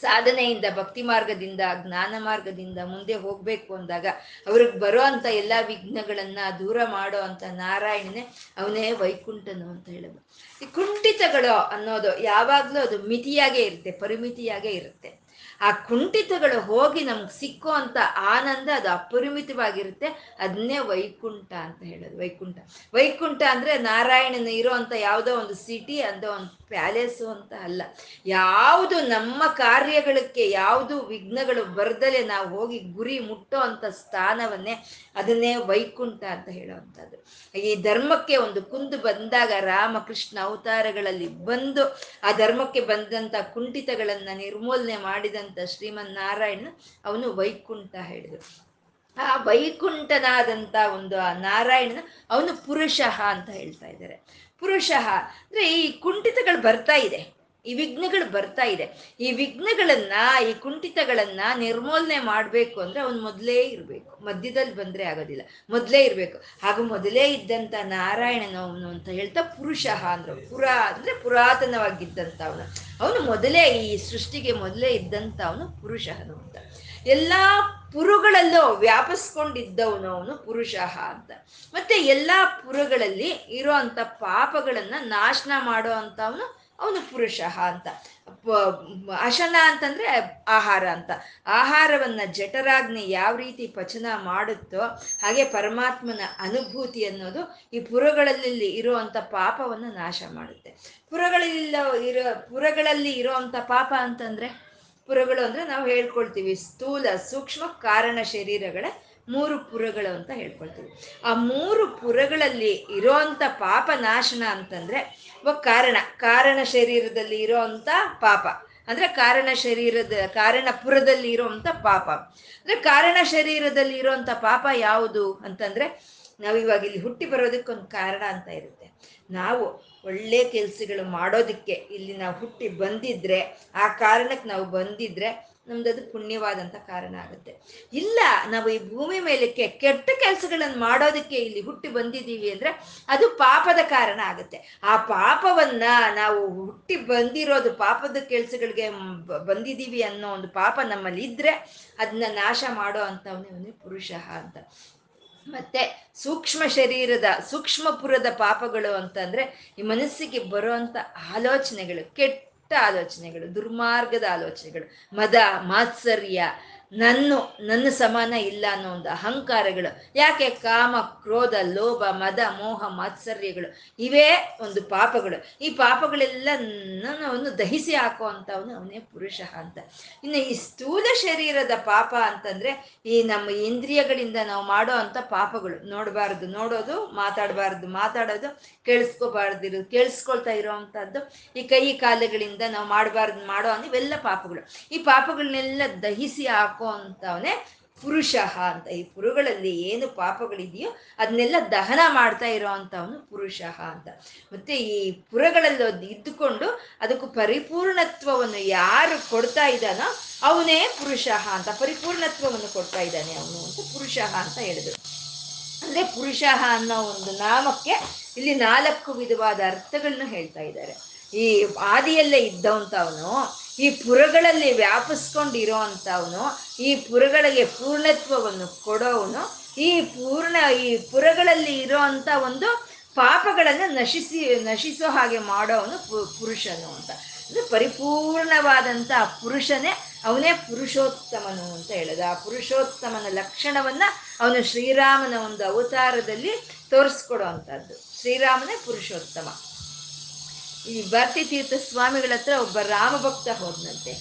ಸಾಧನೆಯಿಂದ, ಭಕ್ತಿ ಮಾರ್ಗದಿಂದ, ಜ್ಞಾನ ಮಾರ್ಗದಿಂದ ಮುಂದೆ ಹೋಗ್ಬೇಕು ಅಂದಾಗ ಅವ್ರಿಗೆ ಬರೋ ಅಂತ ಎಲ್ಲ ವಿಘ್ನಗಳನ್ನ ದೂರ ಮಾಡೋ ಅಂತ ನಾರಾಯಣನೇ ಅವನೇ ವೈಕುಂಠನು ಅಂತ ಹೇಳೋದು. ಈ ಕುಂಠಿತಗಳು ಅನ್ನೋದು ಯಾವಾಗ್ಲೂ ಅದು ಮಿತಿಯಾಗೇ ಇರುತ್ತೆ, ಪರಿಮಿತಿಯಾಗೇ ಇರುತ್ತೆ. ಆ ಕುಂಠಿತಗಳು ಹೋಗಿ ನಮ್ಗೆ ಸಿಕ್ಕೋ ಅಂತ ಆನಂದ ಅದು ಅಪರಿಮಿತವಾಗಿರುತ್ತೆ. ಅದನ್ನೇ ವೈಕುಂಠ ಅಂತ ಹೇಳೋದು, ವೈಕುಂಠ. ವೈಕುಂಠ ಅಂದ್ರೆ ನಾರಾಯಣನ ಇರೋ ಅಂತ ಯಾವುದೋ ಒಂದು ಸಿಟಿ ಅಂತ ಒಂದು ಪ್ಯಾಲೇಸು ಅಂತ ಅಲ್ಲ. ಯಾವುದು ನಮ್ಮ ಕಾರ್ಯಗಳಕ್ಕೆ ಯಾವುದು ವಿಘ್ನಗಳು ಬರ್ದಲೆ ನಾವು ಹೋಗಿ ಗುರಿ ಮುಟ್ಟೋ ಅಂತ ಸ್ಥಾನವನ್ನೇ ಅದನ್ನೇ ವೈಕುಂಠ ಅಂತ ಹೇಳುವಂಥದ್ದು. ಈ ಧರ್ಮಕ್ಕೆ ಒಂದು ಕುಂದು ಬಂದಾಗ ರಾಮಕೃಷ್ಣ ಅವತಾರಗಳಲ್ಲಿ ಬಂದು ಆ ಧರ್ಮಕ್ಕೆ ಬಂದಂತ ಕುಂಠಿತಗಳನ್ನ ನಿರ್ಮೂಲನೆ ಮಾಡಿದಂತ ಶ್ರೀಮನ್ ನಾರಾಯಣ ಅವನು ವೈಕುಂಠ ಹೇಳಿದರು. ಆ ವೈಕುಂಠನಾದಂಥ ಒಂದು ಆ ನಾರಾಯಣನ ಅವನು ಪುರುಷ ಅಂತ ಹೇಳ್ತಾ ಇದ್ದಾರೆ. ಪುರುಷಃ. ಅಂದ್ರೆ ಈ ಕುಂಠಿತಗಳು ಬರ್ತಾ ಇದೆ. ಈ ವಿಘ್ನಗಳು ಬರ್ತಾ ಇದೆ. ಈ ವಿಘ್ನಗಳನ್ನ, ಈ ಕುಂಠಿತಗಳನ್ನ ನಿರ್ಮೂಲನೆ ಮಾಡ್ಬೇಕು ಅಂದ್ರೆ ಅವ್ನು ಮೊದಲೇ ಇರ್ಬೇಕು. ಮಧ್ಯದಲ್ಲಿ ಬಂದ್ರೆ ಆಗೋದಿಲ್ಲ. ಮೊದಲೇ ಇರ್ಬೇಕು. ಹಾಗೂ ಮೊದಲೇ ಇದ್ದಂತ ನಾರಾಯಣನವನು ಅಂತ ಹೇಳ್ತಾ ಪುರುಷ ಅಂದ್ರೆ ಪುರ ಅಂದ್ರೆ ಪುರಾತನವಾಗಿದ್ದಂತ ಅವನು ಅವನು ಮೊದಲೇ ಈ ಸೃಷ್ಟಿಗೆ ಮೊದಲೇ ಇದ್ದಂತ ಅವನು ಪುರುಷನು ಅಂತ. ಎಲ್ಲಾ ಪುರುಗಳಲ್ಲೂ ವ್ಯಾಪಿಸ್ಕೊಂಡಿದ್ದವನು ಅವನು ಪುರುಷಃ ಅಂತ. ಮತ್ತೆ ಎಲ್ಲಾ ಪುರುಗಳಲ್ಲಿ ಇರೋ ಅಂತ ಪಾಪಗಳನ್ನ ನಾಶನ ಮಾಡೋ ಅಂತವನು ಅವನು ಪುರುಷಃ ಅಂತ. ಅಶನ ಅಂತಂದ್ರೆ ಆಹಾರ ಅಂತ. ಆಹಾರವನ್ನ ಜಠರಾಗ್ನಿ ಯಾವ ರೀತಿ ಪಚನ ಮಾಡುತ್ತೋ ಹಾಗೆ ಪರಮಾತ್ಮನ ಅನುಭೂತಿ ಅನ್ನೋದು ಈ ಪುರಗಳಲ್ಲಿ ಇರುವಂತ ಪಾಪವನ್ನು ನಾಶ ಮಾಡುತ್ತೆ. ಪುರಗಳಲ್ಲಿ ಇರೋ, ಪುರಗಳಲ್ಲಿ ಇರುವಂತ ಪಾಪ ಅಂತಂದ್ರೆ? ಪುರಗಳು ಅಂದ್ರೆ ನಾವು ಹೇಳ್ಕೊಳ್ತೀವಿ ಸ್ಥೂಲ ಸೂಕ್ಷ್ಮ ಕಾರಣ ಶರೀರಗಳ ಮೂರು ಪುರಗಳು ಅಂತ ಹೇಳ್ಕೊಳ್ತೀವಿ. ಆ ಮೂರು ಪುರಗಳಲ್ಲಿ ಇರೋಂಥ ಪಾಪ ನಾಶನ ಅಂತಂದ್ರೆ ಕಾರಣ ಕಾರಣ ಶರೀರದಲ್ಲಿ ಇರೋಂಥ ಪಾಪ. ಅಂದ್ರೆ ಕಾರಣ ಶರೀರದ, ಕಾರಣ ಪುರದಲ್ಲಿ ಇರೋಂಥ ಪಾಪ. ಅಂದ್ರೆ ಕಾರಣ ಶರೀರದಲ್ಲಿ ಇರೋಂಥ ಪಾಪ ಯಾವುದು ಅಂತಂದ್ರೆ ನಾವು ಇವಾಗ ಇಲ್ಲಿ ಹುಟ್ಟಿ ಬರೋದಕ್ಕೊಂದು ಕಾರಣ ಅಂತ ಇರುತ್ತೆ. ನಾವು ಒಳ್ಳೆ ಕೆಲ್ಸಗಳು ಮಾಡೋದಕ್ಕೆ ಇಲ್ಲಿ ನಾವು ಹುಟ್ಟಿ ಬಂದಿದ್ರೆ, ಆ ಕಾರಣಕ್ಕೆ ನಾವು ಬಂದಿದ್ರೆ ನಮ್ದದು ಪುಣ್ಯವಾದಂಥ ಕಾರಣ ಆಗುತ್ತೆ. ಇಲ್ಲ, ನಾವು ಈ ಭೂಮಿ ಮೇಲೆ ಕೆಟ್ಟ ಕೆಲಸಗಳನ್ನು ಮಾಡೋದಕ್ಕೆ ಇಲ್ಲಿ ಹುಟ್ಟಿ ಬಂದಿದ್ದೀವಿ ಅಂದ್ರೆ ಅದು ಪಾಪದ ಕಾರಣ ಆಗುತ್ತೆ. ಆ ಪಾಪವನ್ನ ನಾವು ಹುಟ್ಟಿ ಬಂದಿರೋದು ಪಾಪದ ಕೆಲಸಗಳಿಗೆ ಬಂದಿದ್ದೀವಿ ಅನ್ನೋ ಒಂದು ಪಾಪ ನಮ್ಮಲ್ಲಿ ಇದ್ರೆ ಅದನ್ನ ನಾಶ ಮಾಡೋ ಅಂತವನೇ ಪುರುಷ ಅಂತ. ಮತ್ತೆ ಸೂಕ್ಷ್ಮ ಶರೀರದ, ಸೂಕ್ಷ್ಮಪುರದ ಪಾಪಗಳು ಅಂತಂದ್ರೆ ಈ ಮನಸ್ಸಿಗೆ ಬರುವಂತ ಆಲೋಚನೆಗಳು, ಕೆಟ್ಟ ಆಲೋಚನೆಗಳು, ದುರ್ಮಾರ್ಗದ ಆಲೋಚನೆಗಳು, ಮದ, ಮಾತ್ಸರ್ಯ ನನ್ನ ನನ್ನ ಸಮಾನ ಇಲ್ಲ ಅನ್ನೋ ಒಂದು ಅಹಂಕಾರಗಳು. ಯಾಕೆ? ಕಾಮ, ಕ್ರೋಧ, ಲೋಭ, ಮದ, ಮೋಹ, ಮಾತ್ಸರ್ಯಗಳು. ಇವೇ ಒಂದು ಪಾಪಗಳು. ಈ ಪಾಪಗಳೆಲ್ಲ ಅವನು ದಹಿಸಿ ಹಾಕೋ ಅಂತವನು ಅವನೇ ಪುರುಷ ಅಂತ. ಇನ್ನು ಈ ಸ್ಥೂಲ ಶರೀರದ ಪಾಪ ಅಂತಂದ್ರೆ ಈ ನಮ್ಮ ಇಂದ್ರಿಯಗಳಿಂದ ನಾವು ಮಾಡೋ ಅಂಥ ಪಾಪಗಳು. ನೋಡಬಾರ್ದು. ನೋಡೋದು, ಮಾತಾಡಬಾರ್ದು. ಮಾತಾಡೋದು ಕೇಳಿಸ್ಕೋಬಾರ್ದಿರೋದು ಕೇಳಿಸ್ಕೊಳ್ತಾ ಇರೋವಂಥದ್ದು ಈ ಕೈ ಕಾಲುಗಳಿಂದ ನಾವು ಮಾಡಬಾರ್ದು, ಮಾಡೋ ಇವೆಲ್ಲ ಪಾಪಗಳು. ಈ ಪಾಪಗಳನ್ನೆಲ್ಲ ದಹಿಸಿ ಹಾಕೋ ಹಾಕೋ ಅಂತವನೇ ಪುರುಷ ಅಂತ. ಈ ಪುರುಗಳಲ್ಲಿ ಏನು ಪಾಪಗಳಿದೆಯೋ ಅದನ್ನೆಲ್ಲ ದಹನ ಮಾಡ್ತಾ ಇರೋ ಅಂತವನು ಪುರುಷ ಅಂತ. ಮತ್ತೆ ಈ ಪುರಗಳಲ್ಲಿ ಇದ್ದುಕೊಂಡು ಅದಕ್ಕೂ ಪರಿಪೂರ್ಣತ್ವವನ್ನು ಯಾರು ಕೊಡ್ತಾ ಇದ್ದಾನೋ ಅವನೇ ಪುರುಷ ಅಂತ. ಪರಿಪೂರ್ಣತ್ವವನ್ನು ಕೊಡ್ತಾ ಇದ್ದಾನೆ ಅವನು ಅಂತ ಪುರುಷ ಅಂತ ಹೇಳಿದ್ರು. ಅಂದ್ರೆ ಪುರುಷ ಅನ್ನೋ ಒಂದು ನಾಮಕ್ಕೆ ಇಲ್ಲಿ ನಾಲ್ಕು ವಿಧವಾದ ಅರ್ಥಗಳನ್ನ ಹೇಳ್ತಾ ಇದ್ದಾರೆ. ಈ ಆದಿಯಲ್ಲೇ ಇದ್ದವಂತವನು ಈ ಪುರಗಳಲ್ಲಿ ವ್ಯಾಪಿಸ್ಕೊಂಡಿರೋ ಅಂಥವನು ಈ ಪುರಗಳಿಗೆ ಪೂರ್ಣತ್ವವನ್ನು ಕೊಡೋವನು, ಈ ಪೂರ್ಣ, ಈ ಪುರಗಳಲ್ಲಿ ಇರೋ ಅಂತ ಒಂದು ಪಾಪಗಳನ್ನು ನಶಿಸಿ, ನಶಿಸೋ ಹಾಗೆ ಮಾಡೋವನು ಪುರುಷನು ಅಂತ. ಅಂದ್ರೆ ಪರಿಪೂರ್ಣವಾದಂಥ ಪುರುಷನೇ ಅವನೇ ಪುರುಷೋತ್ತಮನು ಅಂತ ಹೇಳೋದು. ಆ ಪುರುಷೋತ್ತಮನ ಲಕ್ಷಣವನ್ನ ಅವನು ಶ್ರೀರಾಮನ ಒಂದು ಅವತಾರದಲ್ಲಿ ತೋರಿಸ್ಕೊಡೋ ಅಂಥದ್ದು ಶ್ರೀರಾಮನೇ ಪುರುಷೋತ್ತಮ. ಈ ಭಾರತೀ ತೀರ್ಥ ಸ್ವಾಮಿಗಳ ಹತ್ರ ಒಬ್ಬ ರಾಮಭಕ್ತ ಹೋದ್ನಂತೆ.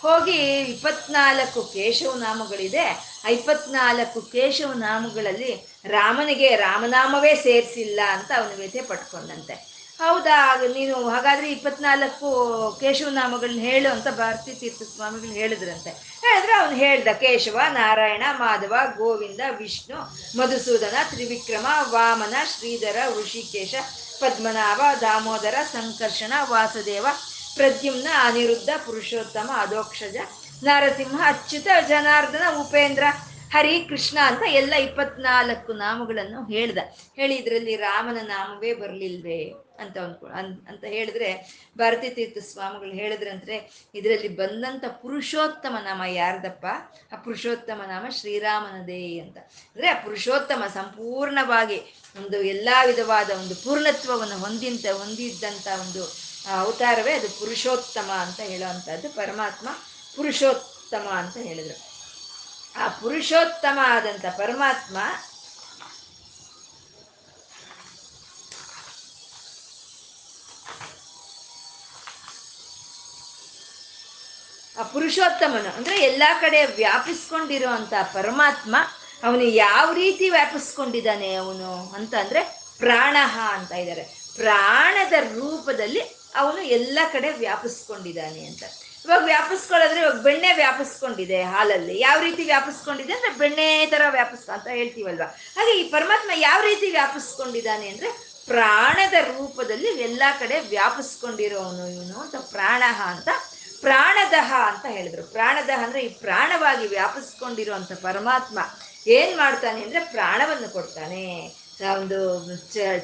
ಹೋಗಿ ಇಪ್ಪತ್ನಾಲ್ಕು ಕೇಶವ ನಾಮಗಳಿದೆ. ಆ ಇಪ್ಪತ್ನಾಲ್ಕು ಕೇಶವ ನಾಮಗಳಲ್ಲಿ ರಾಮನಿಗೆ ರಾಮನಾಮವೇ ಸೇರಿಸಿಲ್ಲ ಅಂತ ಅವನು ವ್ಯಥೆ ಪಟ್ಕೊಂಡಂತೆ. ಹೌದಾ, ನೀನು ಹಾಗಾದ್ರೆ ಇಪ್ಪತ್ನಾಲ್ಕು ಕೇಶವ ನಾಮಗಳನ್ನ ಹೇಳು ಅಂತ ಭಾರತೀ ತೀರ್ಥ ಸ್ವಾಮಿಗಳು ಹೇಳಿದ್ರಂತೆ. ಹೇಳಿದ್ರೆ ಅವನು ಹೇಳ್ದ, ಕೇಶವ, ನಾರಾಯಣ, ಮಾಧವ, ಗೋವಿಂದ, ವಿಷ್ಣು, ಮಧುಸೂದನ, ತ್ರಿವಿಕ್ರಮ, ವಾಮನ, ಶ್ರೀಧರ, ಋಷಿಕೇಶ ಪದ್ಮನಾಭ, ದಾಮೋದರ, ಸಂಕರ್ಷಣ, ವಾಸುದೇವ, ಪ್ರದ್ಯುಮ್ನ, ಅನಿರುದ್ಧ, ಪುರುಷೋತ್ತಮ, ಅಧೋಕ್ಷಜ, ನರಸಿಂಹ, ಅಚ್ಯುತ, ಜನಾರ್ದನ, ಉಪೇಂದ್ರ, ಹರಿ ಕೃಷ್ಣ ಅಂತ ಎಲ್ಲ ಇಪ್ಪತ್ನಾಲ್ಕು ನಾಮಗಳನ್ನು ಹೇಳ್ದ. ಹೇಳಿ, ಇದರಲ್ಲಿ ರಾಮನ ನಾಮವೇ ಬರಲಿಲ್ವೇ? ಅಂತ ಅಂದ್ಕೊ ಅಂತ ಹೇಳಿದ್ರೆ ಭಾರತೀ ತೀರ್ಥ ಸ್ವಾಮಿಗಳು ಹೇಳಿದ್ರಂದ್ರೆ ಇದರಲ್ಲಿ ಬಂದಂತ ಪುರುಷೋತ್ತಮ ನಾಮ ಯಾರ್ದಪ್ಪ? ಆ ಪುರುಷೋತ್ತಮ ನಾಮ ಶ್ರೀರಾಮನದೇ ಅಂತ. ಅಂದ್ರೆ ಆ ಪುರುಷೋತ್ತಮ ಸಂಪೂರ್ಣವಾಗಿ ಒಂದು ಎಲ್ಲಾ ವಿಧವಾದ ಒಂದು ಪೂರ್ಣತ್ವವನ್ನು ಹೊಂದಿಂತ ಹೊಂದಿದ್ದಂತ ಒಂದು ಅವತಾರವೇ ಅದು ಪುರುಷೋತ್ತಮ ಅಂತ ಹೇಳೋವಂಥದ್ದು ಪರಮಾತ್ಮ ಪುರುಷೋತ್ತಮ ಅಂತ ಹೇಳಿದ್ರು. ಆ ಪುರುಷೋತ್ತಮ ಆದಂಥ ಪರಮಾತ್ಮ ಪುರುಷೋತ್ತಮನು, ಅಂದ್ರೆ ಎಲ್ಲಾ ಕಡೆ ವ್ಯಾಪಿಸ್ಕೊಂಡಿರೋ ಅಂತ ಪರಮಾತ್ಮ, ಅವನು ಯಾವ ರೀತಿ ವ್ಯಾಪಿಸ್ಕೊಂಡಿದ್ದಾನೆ ಅವನು ಅಂತ ಅಂದ್ರೆ ಪ್ರಾಣಹ ಅಂತ ಇದ್ದಾರೆ. ಪ್ರಾಣದ ರೂಪದಲ್ಲಿ ಅವನು ಎಲ್ಲ ಕಡೆ ವ್ಯಾಪಿಸ್ಕೊಂಡಿದ್ದಾನೆ ಅಂತ. ಇವಾಗ ವ್ಯಾಪಿಸ್ಕೊಳ್ಳೋದ್ರೆ ಇವಾಗ ಬೆಣ್ಣೆ ವ್ಯಾಪಿಸ್ಕೊಂಡಿದೆ ಹಾಲಲ್ಲಿ. ಯಾವ ರೀತಿ ವ್ಯಾಪಿಸ್ಕೊಂಡಿದೆ ಅಂದ್ರೆ ಬೆಣ್ಣೆ ತರ ವ್ಯಾಪಿಸ್ ಅಂತ ಹೇಳ್ತೀವಲ್ವ? ಹಾಗೆ ಈ ಪರಮಾತ್ಮ ಯಾವ ರೀತಿ ವ್ಯಾಪಿಸ್ಕೊಂಡಿದ್ದಾನೆ ಅಂದ್ರೆ ಪ್ರಾಣದ ರೂಪದಲ್ಲಿ ಎಲ್ಲ ಕಡೆ ವ್ಯಾಪಿಸ್ಕೊಂಡಿರೋನು ಇವನು ಅಂತ ಪ್ರಾಣಹ ಅಂತ ಪ್ರಾಣದಹ ಅಂತ ಹೇಳಿದ್ರು. ಪ್ರಾಣದಹ ಅಂದ್ರೆ ಈ ಪ್ರಾಣವಾಗಿ ವ್ಯಾಪಿಸ್ಕೊಂಡಿರುವಂತ ಪರಮಾತ್ಮ ಏನ್ ಮಾಡ್ತಾನೆ ಅಂದ್ರೆ ಪ್ರಾಣವನ್ನು ಕೊಡ್ತಾನೆ. ಒಂದು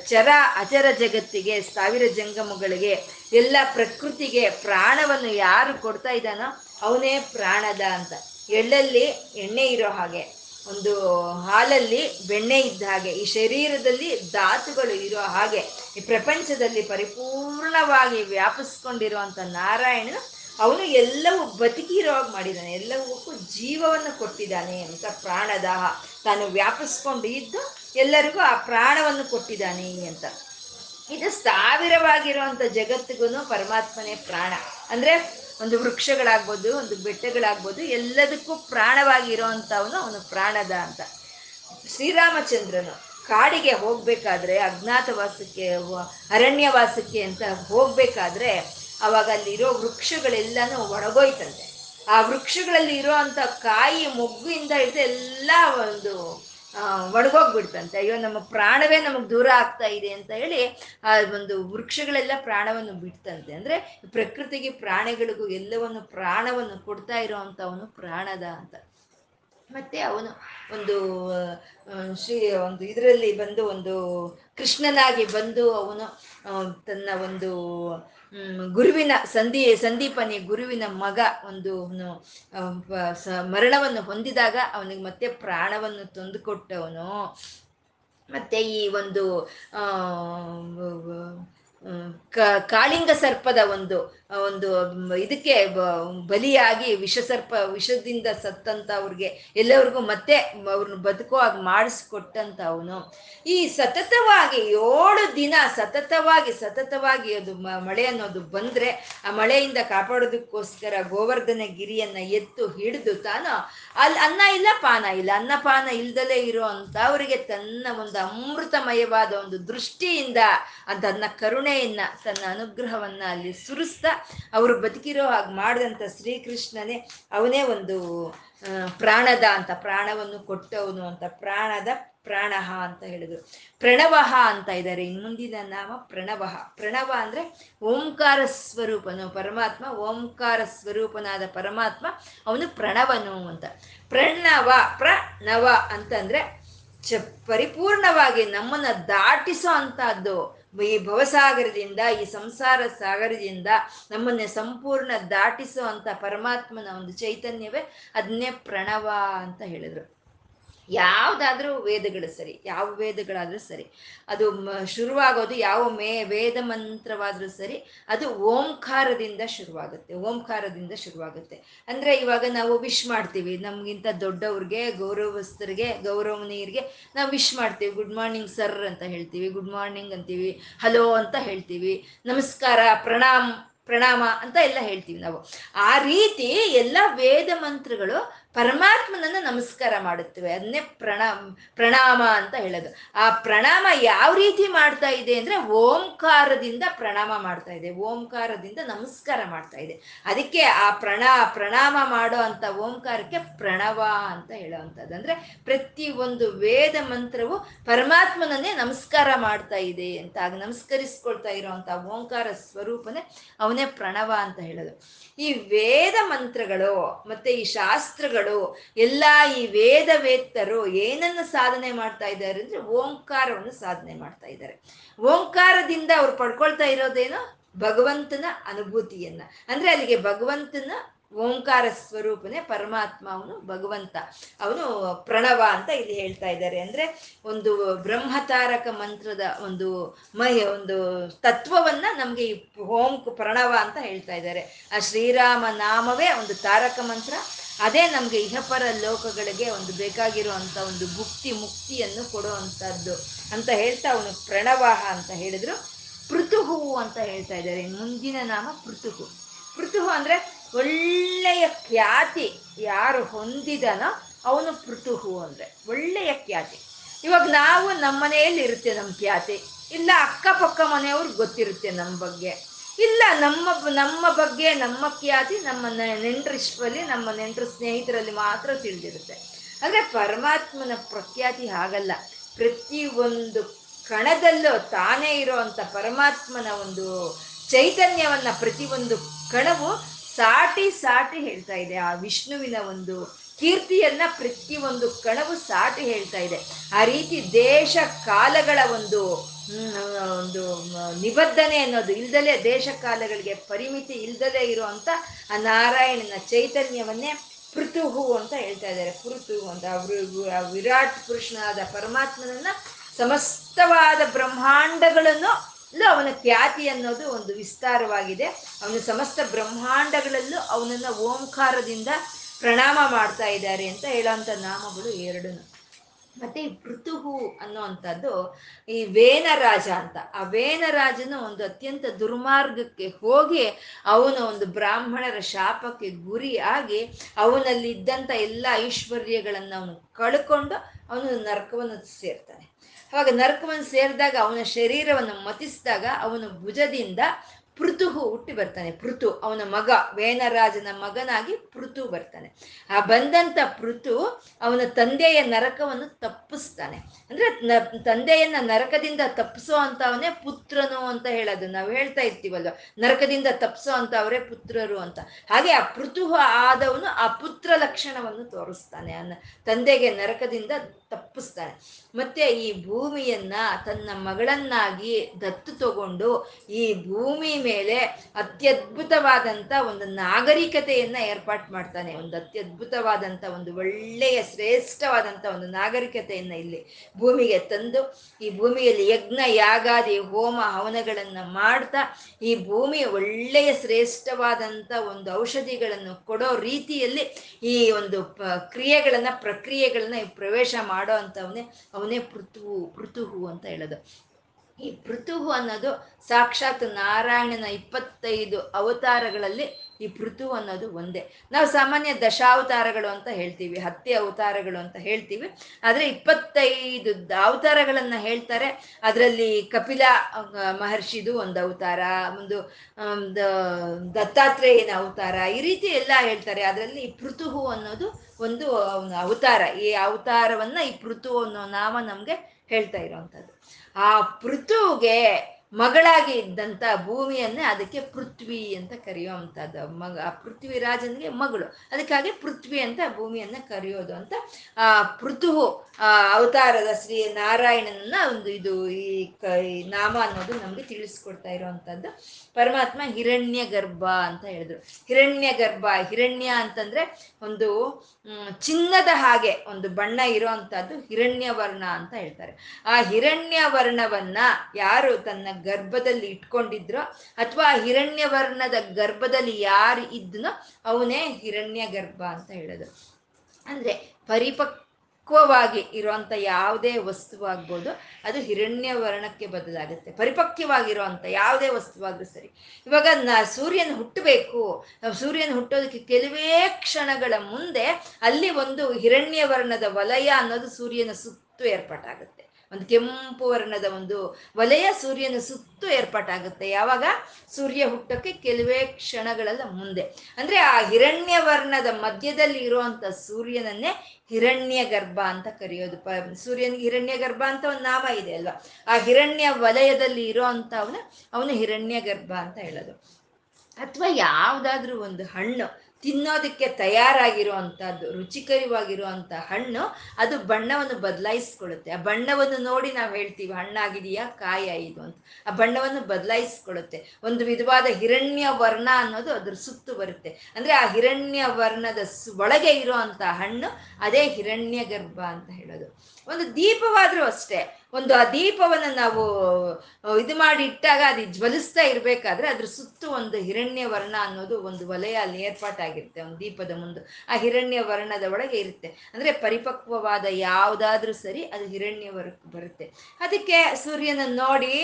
ಚರ, ಅಚರ ಜಗತ್ತಿಗೆ, ಸಾವಿರ ಜಂಗಮಗಳಿಗೆ, ಎಲ್ಲ ಪ್ರಕೃತಿಗೆ ಪ್ರಾಣವನ್ನು ಯಾರು ಕೊಡ್ತಾ ಇದ್ದಾನೋ ಅವನೇ ಪ್ರಾಣದ ಅಂತ. ಎಳ್ಳಲ್ಲಿ ಎಣ್ಣೆ ಇರೋ ಹಾಗೆ, ಒಂದು ಹಾಲಲ್ಲಿ ಬೆಣ್ಣೆ ಇದ್ದ ಹಾಗೆ, ಈ ಶರೀರದಲ್ಲಿ ಧಾತುಗಳು ಇರೋ ಹಾಗೆ, ಈ ಪ್ರಪಂಚದಲ್ಲಿ ಪರಿಪೂರ್ಣವಾಗಿ ವ್ಯಾಪಿಸ್ಕೊಂಡಿರುವಂಥ ನಾರಾಯಣನು ಅವನು ಎಲ್ಲವೂ ಬದುಕಿರೋವಾಗ ಮಾಡಿದ್ದಾನೆ ಎಲ್ಲವಕ್ಕೂ ಜೀವವನ್ನು ಕೊಟ್ಟಿದ್ದಾನೆ ಅಂತ ಪ್ರಾಣದಾಹ ತಾನು ವ್ಯಾಪಿಸ್ಕೊಂಡು ಇದ್ದು ಎಲ್ಲರಿಗೂ ಆ ಪ್ರಾಣವನ್ನು ಕೊಟ್ಟಿದ್ದಾನೆ ಅಂತ. ಇದು ಸ್ಥಾವಿರವಾಗಿರುವಂಥ ಜಗತ್ತಿಗೂ ಪರಮಾತ್ಮನೇ ಪ್ರಾಣ. ಅಂದರೆ ಒಂದು ವೃಕ್ಷಗಳಾಗ್ಬೋದು, ಒಂದು ಬೆಟ್ಟಗಳಾಗ್ಬೋದು, ಎಲ್ಲದಕ್ಕೂ ಪ್ರಾಣವಾಗಿ ಇರೋವಂಥವನು ಅವನು ಪ್ರಾಣದ ಅಂತ. ಶ್ರೀರಾಮಚಂದ್ರನು ಕಾಡಿಗೆ ಹೋಗ್ಬೇಕಾದ್ರೆ, ಅಜ್ಞಾತವಾಸಕ್ಕೆ, ಅರಣ್ಯವಾಸಕ್ಕೆ ಅಂತ ಹೋಗ್ಬೇಕಾದ್ರೆ ಅವಾಗ ಅಲ್ಲಿರೋ ವೃಕ್ಷಗಳೆಲ್ಲಾನು ಒಣಗೋಯ್ತಂತೆ. ಆ ವೃಕ್ಷಗಳಲ್ಲಿ ಇರೋ ಅಂತ ಕಾಯಿ, ಮೊಗ್ಗಿಂದ ಹಿಡಿದು ಎಲ್ಲ ಒಂದು ಒಣಗೋಗ್ಬಿಡ್ತಂತೆ. ಅಯ್ಯೋ, ನಮ್ಮ ಪ್ರಾಣವೇ ನಮಗೆ ದೂರ ಆಗ್ತಾ ಇದೆ ಅಂತ ಹೇಳಿ ಆ ಒಂದು ವೃಕ್ಷಗಳೆಲ್ಲ ಪ್ರಾಣವನ್ನು ಬಿಡ್ತಂತೆ. ಅಂದ್ರೆ ಪ್ರಕೃತಿಗೆ ಪ್ರಾಣಿಗಳಿಗೂ ಎಲ್ಲವನ್ನು ಪ್ರಾಣವನ್ನು ಕೊಡ್ತಾ ಇರೋವಂಥವನು ಪ್ರಾಣದ ಅಂತ. ಮತ್ತೆ ಅವನು ಒಂದು ಶ್ರೀ ಒಂದು ಇದರಲ್ಲಿ ಬಂದು ಒಂದು ಕೃಷ್ಣನಾಗಿ ಬಂದು ಅವನು ತನ್ನ ಒಂದು ಗುರುವಿನ ಸಂಧಿ ಸಂದೀಪನಿ ಗುರುವಿನ ಮಗ ಒಂದು ಮರಣವನ್ನು ಹೊಂದಿದಾಗ ಅವನಿಗೆ ಮತ್ತೆ ಪ್ರಾಣವನ್ನು ತಂದುಕೊಟ್ಟವನು ಮತ್ತೆ ಈ ಒಂದು ಕಾಳಿಂಗ ಸರ್ಪದ ಒಂದು ಒಂದು ಇದಕ್ಕೆ ಬಲಿಯಾಗಿ ವಿಷಸರ್ಪ, ವಿಷದಿಂದ ಸತ್ತಂತ ಅವ್ರಿಗೆ ಎಲ್ಲರಿಗೂ ಮತ್ತೆ ಅವ್ರನ್ನ ಬದುಕೋ ಹಾಗೆ ಮಾಡಿಸ್ಕೊಟ್ಟಂತ ಅವನು. ಈ ಸತತವಾಗಿ ಏಳು ದಿನ ಸತತವಾಗಿ ಸತತವಾಗಿ ಅದು ಮಳೆ ಅನ್ನೋದು ಬಂದ್ರೆ ಆ ಮಳೆಯಿಂದ ಕಾಪಾಡೋದಕ್ಕೋಸ್ಕರ ಗೋವರ್ಧನ ಗಿರಿಯನ್ನ ಎತ್ತು ಹಿಡಿದು ತಾನು ಅಲ್ಲಿ ಅನ್ನ ಇಲ್ಲ, ಪಾನ ಇಲ್ಲ. ಅನ್ನ, ಪಾನ ಇಲ್ದಲೇ ಇರೋ ಅಂತ ಅವರಿಗೆ ತನ್ನ ಒಂದು ಅಮೃತಮಯವಾದ ಒಂದು ದೃಷ್ಟಿಯಿಂದ ಅದನ್ನ ಕರುಣೆಯನ್ನ, ತನ್ನ ಅನುಗ್ರಹವನ್ನ ಅಲ್ಲಿ ಸುರಿಸ್ತಾ ಅವರು ಬದುಕಿರೋ ಹಾಗೆ ಮಾಡಿದಂಥ ಶ್ರೀಕೃಷ್ಣನೇ ಅವನೇ ಒಂದು ಪ್ರಾಣದ ಅಂತ, ಪ್ರಾಣವನ್ನು ಕೊಟ್ಟವನು ಅಂತ, ಪ್ರಾಣದ ಪ್ರಾಣಹ ಅಂತ ಹೇಳಿದ್ರು. ಪ್ರಣವಹ ಅಂತ ಇದ್ದಾರೆ ಮುಂದಿನ ನಾಮ ಪ್ರಣವಹ. ಪ್ರಣವ ಅಂದ್ರೆ ಓಂಕಾರ ಸ್ವರೂಪನು. ಪರಮಾತ್ಮ ಓಂಕಾರ ಸ್ವರೂಪನಾದ ಪರಮಾತ್ಮ ಅವನು ಪ್ರಣವನು ಅಂತ. ಪ್ರಣವ ಪ್ರಣವ ಅಂತಂದ್ರೆ ಚ ಪರಿಪೂರ್ಣವಾಗಿ ನಮ್ಮನ್ನ ದಾಟಿಸೋ ಅಂಥದ್ದು ಈ ಭವಸಾಗರದಿಂದ, ಈ ಸಂಸಾರ ಸಾಗರದಿಂದ ನಮ್ಮನ್ನೇ ಸಂಪೂರ್ಣ ದಾಟಿಸೋ ಪರಮಾತ್ಮನ ಒಂದು ಚೈತನ್ಯವೇ ಅದನ್ನೇ ಪ್ರಣವ ಅಂತ ಹೇಳಿದ್ರು. ಯಾವುದಾದ್ರೂ ವೇದಗಳು ಸರಿ, ಯಾವ ವೇದಗಳಾದ್ರೂ ಸರಿ, ಅದು ಶುರುವಾಗೋದು ಯಾವ ಮೇ ವೇದ ಮಂತ್ರವಾದರೂ ಸರಿ, ಅದು ಓಂಕಾರದಿಂದ ಶುರುವಾಗುತ್ತೆ ಓಂಕಾರದಿಂದ ಶುರುವಾಗುತ್ತೆ. ಅಂದ್ರೆ ಇವಾಗ ನಾವು ವಿಶ್ ಮಾಡ್ತೀವಿ, ನಮ್ಗಿಂತ ದೊಡ್ಡವ್ರಿಗೆ, ಗೌರವಸ್ಥರಿಗೆ, ಗೌರವನೀಯರಿಗೆ ನಾವು ವಿಶ್ ಮಾಡ್ತೀವಿ ಗುಡ್ ಮಾರ್ನಿಂಗ್ ಸರ್ ಅಂತ ಹೇಳ್ತೀವಿ ಗುಡ್ ಮಾರ್ನಿಂಗ್ ಅಂತೀವಿ ಹಲೋ ಅಂತ ಹೇಳ್ತೀವಿ, ನಮಸ್ಕಾರ ಪ್ರಣಾಮ್ ಪ್ರಣಾಮ ಅಂತ ಎಲ್ಲ ಹೇಳ್ತೀವಿ ನಾವು. ಆ ರೀತಿ ಎಲ್ಲ ವೇದ ಮಂತ್ರಗಳು ಪರಮಾತ್ಮನನ್ನ ನಮಸ್ಕಾರ ಮಾಡುತ್ತೇವೆ. ಅದನ್ನೇ ಪ್ರಣಾಮ ಪ್ರಣಾಮ ಅಂತ ಹೇಳೋದು. ಆ ಪ್ರಣಾಮ ಯಾವ ರೀತಿ ಮಾಡ್ತಾ ಇದೆ ಅಂದರೆ ಓಂಕಾರದಿಂದ ಪ್ರಣಾಮ ಮಾಡ್ತಾ ಇದೆ. ಓಂಕಾರದಿಂದ ನಮಸ್ಕಾರ ಮಾಡ್ತಾ ಇದೆ. ಅದಕ್ಕೆ ಆ ಪ್ರಣ, ಪ್ರಣಾಮ ಮಾಡೋ ಅಂತ ಓಂಕಾರಕ್ಕೆ ಪ್ರಣವ ಅಂತ ಹೇಳುವಂಥದ್ದು. ಅಂದರೆ ಪ್ರತಿ ಒಂದು ವೇದ ಮಂತ್ರವು ಪರಮಾತ್ಮನನ್ನೇ ನಮಸ್ಕಾರ ಮಾಡ್ತಾ ಇದೆ ಅಂತ ಆಗ ನಮಸ್ಕರಿಸ್ಕೊಳ್ತಾ ಇರೋವಂಥ ಓಂಕಾರ ಸ್ವರೂಪನೇ ಅವನೇ ಪ್ರಣವ ಅಂತ ಹೇಳೋದು. ಈ ವೇದ ಮಂತ್ರಗಳು ಮತ್ತೆ ಈ ಶಾಸ್ತ್ರಗಳು ಎಲ್ಲ ಈ ವೇದ ವೇತ್ತರು ಏನನ್ನು ಸಾಧನೆ ಮಾಡ್ತಾ ಇದ್ದಾರೆ ಅಂದ್ರೆ ಓಂಕಾರವನ್ನು ಸಾಧನೆ ಮಾಡ್ತಾ ಇದ್ದಾರೆ. ಓಂಕಾರದಿಂದ ಅವ್ರು ಪಡ್ಕೊಳ್ತಾ ಇರೋದೇನು? ಭಗವಂತನ ಅನುಭೂತಿಯನ್ನ. ಅಂದ್ರೆ ಅಲ್ಲಿಗೆ ಭಗವಂತನ ಓಂಕಾರ ಸ್ವರೂಪನೇ ಪರಮಾತ್ಮ ಅವನು ಭಗವಂತ. ಅವನು ಪ್ರಣವ ಅಂತ ಇಲ್ಲಿ ಹೇಳ್ತಾ ಇದ್ದಾರೆ. ಅಂದ್ರೆ ಒಂದು ಬ್ರಹ್ಮತಾರಕ ಮಂತ್ರದ ಒಂದು ಮಹಿ, ಒಂದು ತತ್ವವನ್ನ ನಮ್ಗೆ ಈ ಓಂ ಪ್ರಣವ ಅಂತ ಹೇಳ್ತಾ ಇದ್ದಾರೆ. ಆ ಶ್ರೀರಾಮ ನಾಮವೇ ಒಂದು ತಾರಕ ಮಂತ್ರ. ಅದೇ ನಮ್ಗೆ ಇಹಪರ ಲೋಕಗಳಿಗೆ ಒಂದು ಬೇಕಾಗಿರುವಂತ ಒಂದು ಗುಪ್ತಿ ಮುಕ್ತಿಯನ್ನು ಕೊಡುವಂಥದ್ದು ಅಂತ ಹೇಳ್ತಾ ಅವನು ಪ್ರಣವಾಹ ಅಂತ ಹೇಳಿದ್ರು. ಪೃತುಹು ಅಂತ ಹೇಳ್ತಾ ಇದ್ದಾರೆ. ಮುಂದಿನ ನಾಮ ಪೃತುಹು ಪೃತುಹು ಅಂದ್ರೆ ಒಳ್ಳೆಯ ಖ್ಯಾತಿ ಯಾರು ಹೊಂದಿದನೋ ಅವನು ಪೃಥುಹು ಅಂದರೆ ಒಳ್ಳೆಯ ಖ್ಯಾತಿ. ಇವಾಗ ನಾವು ನಮ್ಮ ಮನೆಯಲ್ಲಿ ಇರುತ್ತೆ ನಮ್ಮ ಖ್ಯಾತಿ. ಇಲ್ಲ ಅಕ್ಕಪಕ್ಕ ಮನೆಯವ್ರಿಗೆ ಗೊತ್ತಿರುತ್ತೆ ನಮ್ಮ ಬಗ್ಗೆ. ಇಲ್ಲ ನಮ್ಮ ನಮ್ಮ ಬಗ್ಗೆ ನಮ್ಮ ಖ್ಯಾತಿ ನಮ್ಮ ನೆಂಟರಿಷ್ಟರಲ್ಲಿ, ನಮ್ಮ ನೆಂಟರು ಸ್ನೇಹಿತರಲ್ಲಿ ಮಾತ್ರ ತಿಳಿದಿರುತ್ತೆ. ಅಂದರೆ ಪರಮಾತ್ಮನ ಪ್ರಖ್ಯಾತಿ ಹಾಗಲ್ಲ. ಒಂದು ಕಣದಲ್ಲೂ ತಾನೇ ಇರೋವಂಥ ಪರಮಾತ್ಮನ ಒಂದು ಚೈತನ್ಯವನ್ನು ಪ್ರತಿಯೊಂದು ಕಣವು ಸಾಟಿ ಸಾಟಿ ಹೇಳ್ತಾ ಇದೆ. ಆ ವಿಷ್ಣುವಿನ ಒಂದು ಕೀರ್ತಿಯನ್ನ ಪ್ರತಿಯೊಂದು ಕಣವು ಸಾಟಿ ಹೇಳ್ತಾ ಇದೆ. ಆ ರೀತಿ ದೇಶ ಕಾಲಗಳ ಒಂದು ಒಂದು ನಿಬದ್ಧನೆ ಅನ್ನೋದು ಇಲ್ದಲೆ ದೇಶ ಕಾಲಗಳಿಗೆ ಪರಿಮಿತಿ ಇಲ್ದಲೆ ಇರುವಂತ ಆ ನಾರಾಯಣನ ಚೈತನ್ಯವನ್ನೇ ಪೃಥುಹು ಅಂತ ಹೇಳ್ತಾ ಇದ್ದಾರೆ. ಪೃಥು ಅಂತ. ವಿರಾಟ್ ಪುರುಷನಾದ ಪರಮಾತ್ಮನನ್ನ ಸಮಸ್ತವಾದ ಬ್ರಹ್ಮಾಂಡಗಳನ್ನು ಅವನ ಖ್ಯಾತಿ ಅನ್ನೋದು ಒಂದು ವಿಸ್ತಾರವಾಗಿದೆ. ಅವನು ಸಮಸ್ತ ಬ್ರಹ್ಮಾಂಡಗಳಲ್ಲೂ ಅವನನ್ನ ಓಂಕಾರದಿಂದ ಪ್ರಣಾಮ ಮಾಡ್ತಾ ಇದ್ದಾರೆ ಅಂತ ಹೇಳೋಂಥ ನಾಮಗಳು ಎರಡು. ಮತ್ತೆ ಈ ಪೃಥುಹು ಅನ್ನುವಂಥದ್ದು ಈ ವೇನರಾಜ ಅಂತ. ಆ ವೇನರಾಜನ ಒಂದು ಅತ್ಯಂತ ದುರ್ಮಾರ್ಗಕ್ಕೆ ಹೋಗಿ ಅವನ ಒಂದು ಬ್ರಾಹ್ಮಣರ ಶಾಪಕ್ಕೆ ಗುರಿ ಆಗಿ ಅವನಲ್ಲಿ ಇದ್ದಂಥ ಎಲ್ಲ ಐಶ್ವರ್ಯಗಳನ್ನು ಅವನು ಕಳ್ಕೊಂಡು ಅವನು ನರಕವನ್ನು ಸೇರ್ತಾನೆ. ಅವಾಗ ನರಕವನ್ನು ಸೇರಿದಾಗ ಅವನ ಶರೀರವನ್ನು ಮತಿಸಿದಾಗ ಅವನ ಭುಜದಿಂದ ಪೃಥುಹು ಹುಟ್ಟಿ ಬರ್ತಾನೆ. ಪೃಥು, ಅವನ ಮಗ ವೇನರಾಜನ ಮಗನಾಗಿ ಪೃಥು ಬರ್ತಾನೆ. ಆ ಬಂದಂತ ಪೃಥು ಅವನ ತಂದೆಯ ನರಕವನ್ನು ತಪ್ಪಿಸ್ತಾನೆ. ಅಂದ್ರೆ ತಂದೆಯನ್ನ ನರಕದಿಂದ ತಪ್ಪಿಸೋ ಅಂತವನೇ ಪುತ್ರನು ಅಂತ ಹೇಳೋದು. ನಾವು ಹೇಳ್ತಾ ಇರ್ತೀವಲ್ವ? ನರಕದಿಂದ ತಪ್ಪಿಸೋ ಅಂತವರೇ ಪುತ್ರರು ಅಂತ. ಹಾಗೆ ಆ ಪೃಥು ಆದವನು ಆ ಪುತ್ರ ಲಕ್ಷಣವನ್ನು ತೋರಿಸ್ತಾನೆ. ಅನ್ನ ತಂದೆಗೆ ನರಕದಿಂದ ತಪ್ಪಿಸ್ತಾನೆ. ಮತ್ತೆ ಈ ಭೂಮಿಯನ್ನ ತನ್ನ ಮಗಳನ್ನಾಗಿ ದತ್ತು ತಗೊಂಡು ಈ ಭೂಮಿ ಮೇಲೆ ಅತ್ಯದ್ಭುತವಾದಂಥ ಒಂದು ನಾಗರಿಕತೆಯನ್ನು ಏರ್ಪಾಟ್ ಮಾಡ್ತಾನೆ. ಒಂದು ಅತ್ಯದ್ಭುತವಾದಂಥ ಒಂದು ಒಳ್ಳೆಯ ಶ್ರೇಷ್ಠವಾದಂತ ಒಂದು ನಾಗರಿಕತೆಯನ್ನು ಇಲ್ಲಿ ಭೂಮಿಗೆ ತಂದು, ಈ ಭೂಮಿಯಲ್ಲಿ ಯಜ್ಞ, ಯಾಗಾದಿ, ಹೋಮ, ಹವನಗಳನ್ನು ಮಾಡ್ತಾ, ಈ ಭೂಮಿ ಒಳ್ಳೆಯ ಶ್ರೇಷ್ಠವಾದಂತ ಒಂದು ಔಷಧಿಗಳನ್ನು ಕೊಡೋ ರೀತಿಯಲ್ಲಿ ಈ ಒಂದು ಕ್ರಿಯೆಗಳನ್ನು ಪ್ರಕ್ರಿಯೆಗಳನ್ನ ಪ್ರವೇಶ ಮಾಡೋ ಅಂತವನೇ ಅವನೇ ಪೃಥು, ಪೃಥುಹು ಅಂತ ಹೇಳೋದು. ಈ ಪೃಥುಹು ಅನ್ನೋದು ಸಾಕ್ಷಾತ್ ನಾರಾಯಣನ ಇಪ್ಪತ್ತೈದು ಅವತಾರಗಳಲ್ಲಿ ಈ ಪೃಥು ಅನ್ನೋದು ಒಂದೇ. ನಾವು ಸಾಮಾನ್ಯ ದಶಾವತಾರಗಳು ಅಂತ ಹೇಳ್ತೀವಿ, ಹತ್ತಿ ಅವತಾರಗಳು ಅಂತ ಹೇಳ್ತೀವಿ. ಆದರೆ ಇಪ್ಪತ್ತೈದು ಅವತಾರಗಳನ್ನ ಹೇಳ್ತಾರೆ. ಅದರಲ್ಲಿ ಕಪಿಲ ಮಹರ್ಷಿದು ಒಂದು ಅವತಾರ, ಒಂದು ದತ್ತಾತ್ರೇಯನ ಅವತಾರ, ಈ ರೀತಿ ಎಲ್ಲ ಹೇಳ್ತಾರೆ. ಅದರಲ್ಲಿ ಈ ಪೃಥುಹು ಅನ್ನೋದು ಒಂದು ಅವತಾರ. ಈ ಅವತಾರವನ್ನ ಈ ಪೃಥು ಅನ್ನೋ ನಾಮ ನಮಗೆ ಹೇಳ್ತಾ ಇರೋವಂಥದ್ದು. ಆ ಪೃಥುಗೆ ಮಗಳಾಗಿ ಇದ್ದಂಥ ಭೂಮಿಯನ್ನೇ ಅದಕ್ಕೆ ಪೃಥ್ವಿ ಅಂತ ಕರೆಯುವಂಥದ್ದು ಮಗ, ಆ ಪೃಥ್ವಿ ರಾಜನಿಗೆ ಮಗಳು. ಅದಕ್ಕಾಗಿ ಪೃಥ್ವಿ ಅಂತ ಭೂಮಿಯನ್ನು ಕರೆಯೋದು ಅಂತ, ಆ ಪೃಥು ಆ ಅವತಾರದ ಶ್ರೀ ನಾರಾಯಣನ ಒಂದು ಇದು ಈ ಕ ನಾಮ ಅನ್ನೋದು ನಮಗೆ ತಿಳಿಸ್ಕೊಡ್ತಾ ಇರುವಂಥದ್ದು. ಪರಮಾತ್ಮ ಹಿರಣ್ಯ ಗರ್ಭ ಅಂತ ಹೇಳಿದ್ರು. ಹಿರಣ್ಯ ಗರ್ಭ, ಹಿರಣ್ಯ ಅಂತಂದ್ರೆ ಒಂದು ಚಿನ್ನದ ಹಾಗೆ ಒಂದು ಬಣ್ಣ ಇರೋವಂಥದ್ದು ಹಿರಣ್ಯ ವರ್ಣ ಅಂತ ಹೇಳ್ತಾರೆ. ಆ ಹಿರಣ್ಯ ವರ್ಣವನ್ನ ಯಾರು ತನ್ನ ಗರ್ಭದಲ್ಲಿ ಇಟ್ಕೊಂಡಿದ್ರೋ ಅಥವಾ ಹಿರಣ್ಯವರ್ಣದ ಗರ್ಭದಲ್ಲಿ ಯಾರು ಇದ್ನೋ ಅವನೇ ಹಿರಣ್ಯ ಗರ್ಭ ಅಂತ ಹೇಳೋದು ಅಂದ್ರೆ ಪರಿಪಕ್ ಪಕ್ವವಾಗಿ ಇರುವಂತ ಯಾವುದೇ ವಸ್ತುವಾಗ್ಬೋದು ಅದು ಹಿರಣ್ಯ ವರ್ಣಕ್ಕೆ ಬದಲಾಗುತ್ತೆ. ಪರಿಪಕ್ವವಾಗಿರುವಂಥ ಯಾವುದೇ ವಸ್ತುವಾದರೂ ಸರಿ. ಇವಾಗ ನ ಸೂರ್ಯನ ಹುಟ್ಟಬೇಕು. ಸೂರ್ಯನ ಹುಟ್ಟೋದಕ್ಕೆ ಕೆಲವೇ ಕ್ಷಣಗಳ ಮುಂದೆ ಅಲ್ಲಿ ಒಂದು ಹಿರಣ್ಯ ವರ್ಣದ ವಲಯ ಅನ್ನೋದು ಸೂರ್ಯನ ಸುತ್ತು ಏರ್ಪಾಟಾಗುತ್ತೆ. ಒಂದು ಕೆಂಪು ವರ್ಣದ ಒಂದು ವಲಯ ಸೂರ್ಯನ ಸುತ್ತು ಏರ್ಪಾಟಾಗುತ್ತೆ. ಯಾವಾಗ? ಸೂರ್ಯ ಹುಟ್ಟಕ್ಕೆ ಕೆಲವೇ ಕ್ಷಣಗಳೆಲ್ಲ ಮುಂದೆ. ಅಂದ್ರೆ ಆ ಹಿರಣ್ಯ ವರ್ಣದ ಮಧ್ಯದಲ್ಲಿ ಇರುವಂತ ಸೂರ್ಯನನ್ನೇ ಹಿರಣ್ಯ ಗರ್ಭ ಅಂತ ಕರೆಯೋದು. ಪ ಸೂರ್ಯನಿಗೆ ಹಿರಣ್ಯ ಗರ್ಭ ಅಂತ ಒಂದು ನಾಮ ಇದೆ ಅಲ್ವಾ? ಆ ಹಿರಣ್ಯ ವಲಯದಲ್ಲಿ ಇರೋ ಅಂತ ಅವನು ಅವನು ಹಿರಣ್ಯ ಗರ್ಭ ಅಂತ ಹೇಳೋದು. ಅಥವಾ ಯಾವುದಾದ್ರೂ ಒಂದು ಹಣ್ಣು ತಿನ್ನೋದಕ್ಕೆ ತಯಾರಾಗಿರುವಂಥದ್ದು ರುಚಿಕರವಾಗಿರುವಂಥ ಹಣ್ಣು, ಅದು ಬಣ್ಣವನ್ನು ಬದಲಾಯಿಸ್ಕೊಳ್ಳುತ್ತೆ. ಆ ಬಣ್ಣವನ್ನು ನೋಡಿ ನಾವು ಹೇಳ್ತೀವಿ, ಹಣ್ಣಾಗಿದೆಯಾ, ಕಾಯ ಅಂತ. ಆ ಬಣ್ಣವನ್ನು ಬದಲಾಯಿಸ್ಕೊಳ್ಳುತ್ತೆ. ಒಂದು ವಿಧವಾದ ಹಿರಣ್ಯ ವರ್ಣ ಅನ್ನೋದು ಅದ್ರ ಸುತ್ತು ಬರುತ್ತೆ. ಅಂದ್ರೆ ಆ ಹಿರಣ್ಯ ವರ್ಣದ ಒಳಗೆ ಇರುವಂತ ಹಣ್ಣು, ಅದೇ ಹಿರಣ್ಯ ಗರ್ಭ ಅಂತ ಹೇಳೋದು. ಒಂದು ದೀಪವಾದರೂ ಅಷ್ಟೇ. ಒಂದು ಆ ದೀಪವನ್ನು ನಾವು ಇದು ಮಾಡಿ ಇಟ್ಟಾಗ ಅದು ಜ್ವಲಿಸ್ತಾ ಇರಬೇಕಾದ್ರೆ ಅದ್ರ ಸುತ್ತು ಒಂದು ಹಿರಣ್ಯ ವರ್ಣ ಅನ್ನೋದು ಒಂದು ವಲಯ ಅಲ್ಲಿ ಏರ್ಪಾಟಾಗಿರುತ್ತೆ, ಒಂದು ದೀಪದ ಮುಂದೆ. ಆ ಹಿರಣ್ಯ ವರ್ಣದ ಒಳಗೆ ಇರುತ್ತೆ. ಅಂದ್ರೆ ಪರಿಪಕ್ವವಾದ ಯಾವುದಾದ್ರೂ ಸರಿ ಅದು ಹಿರಣ್ಯ ಬರುತ್ತೆ. ಅದಕ್ಕೆ ಸೂರ್ಯನ ನೋಡಿ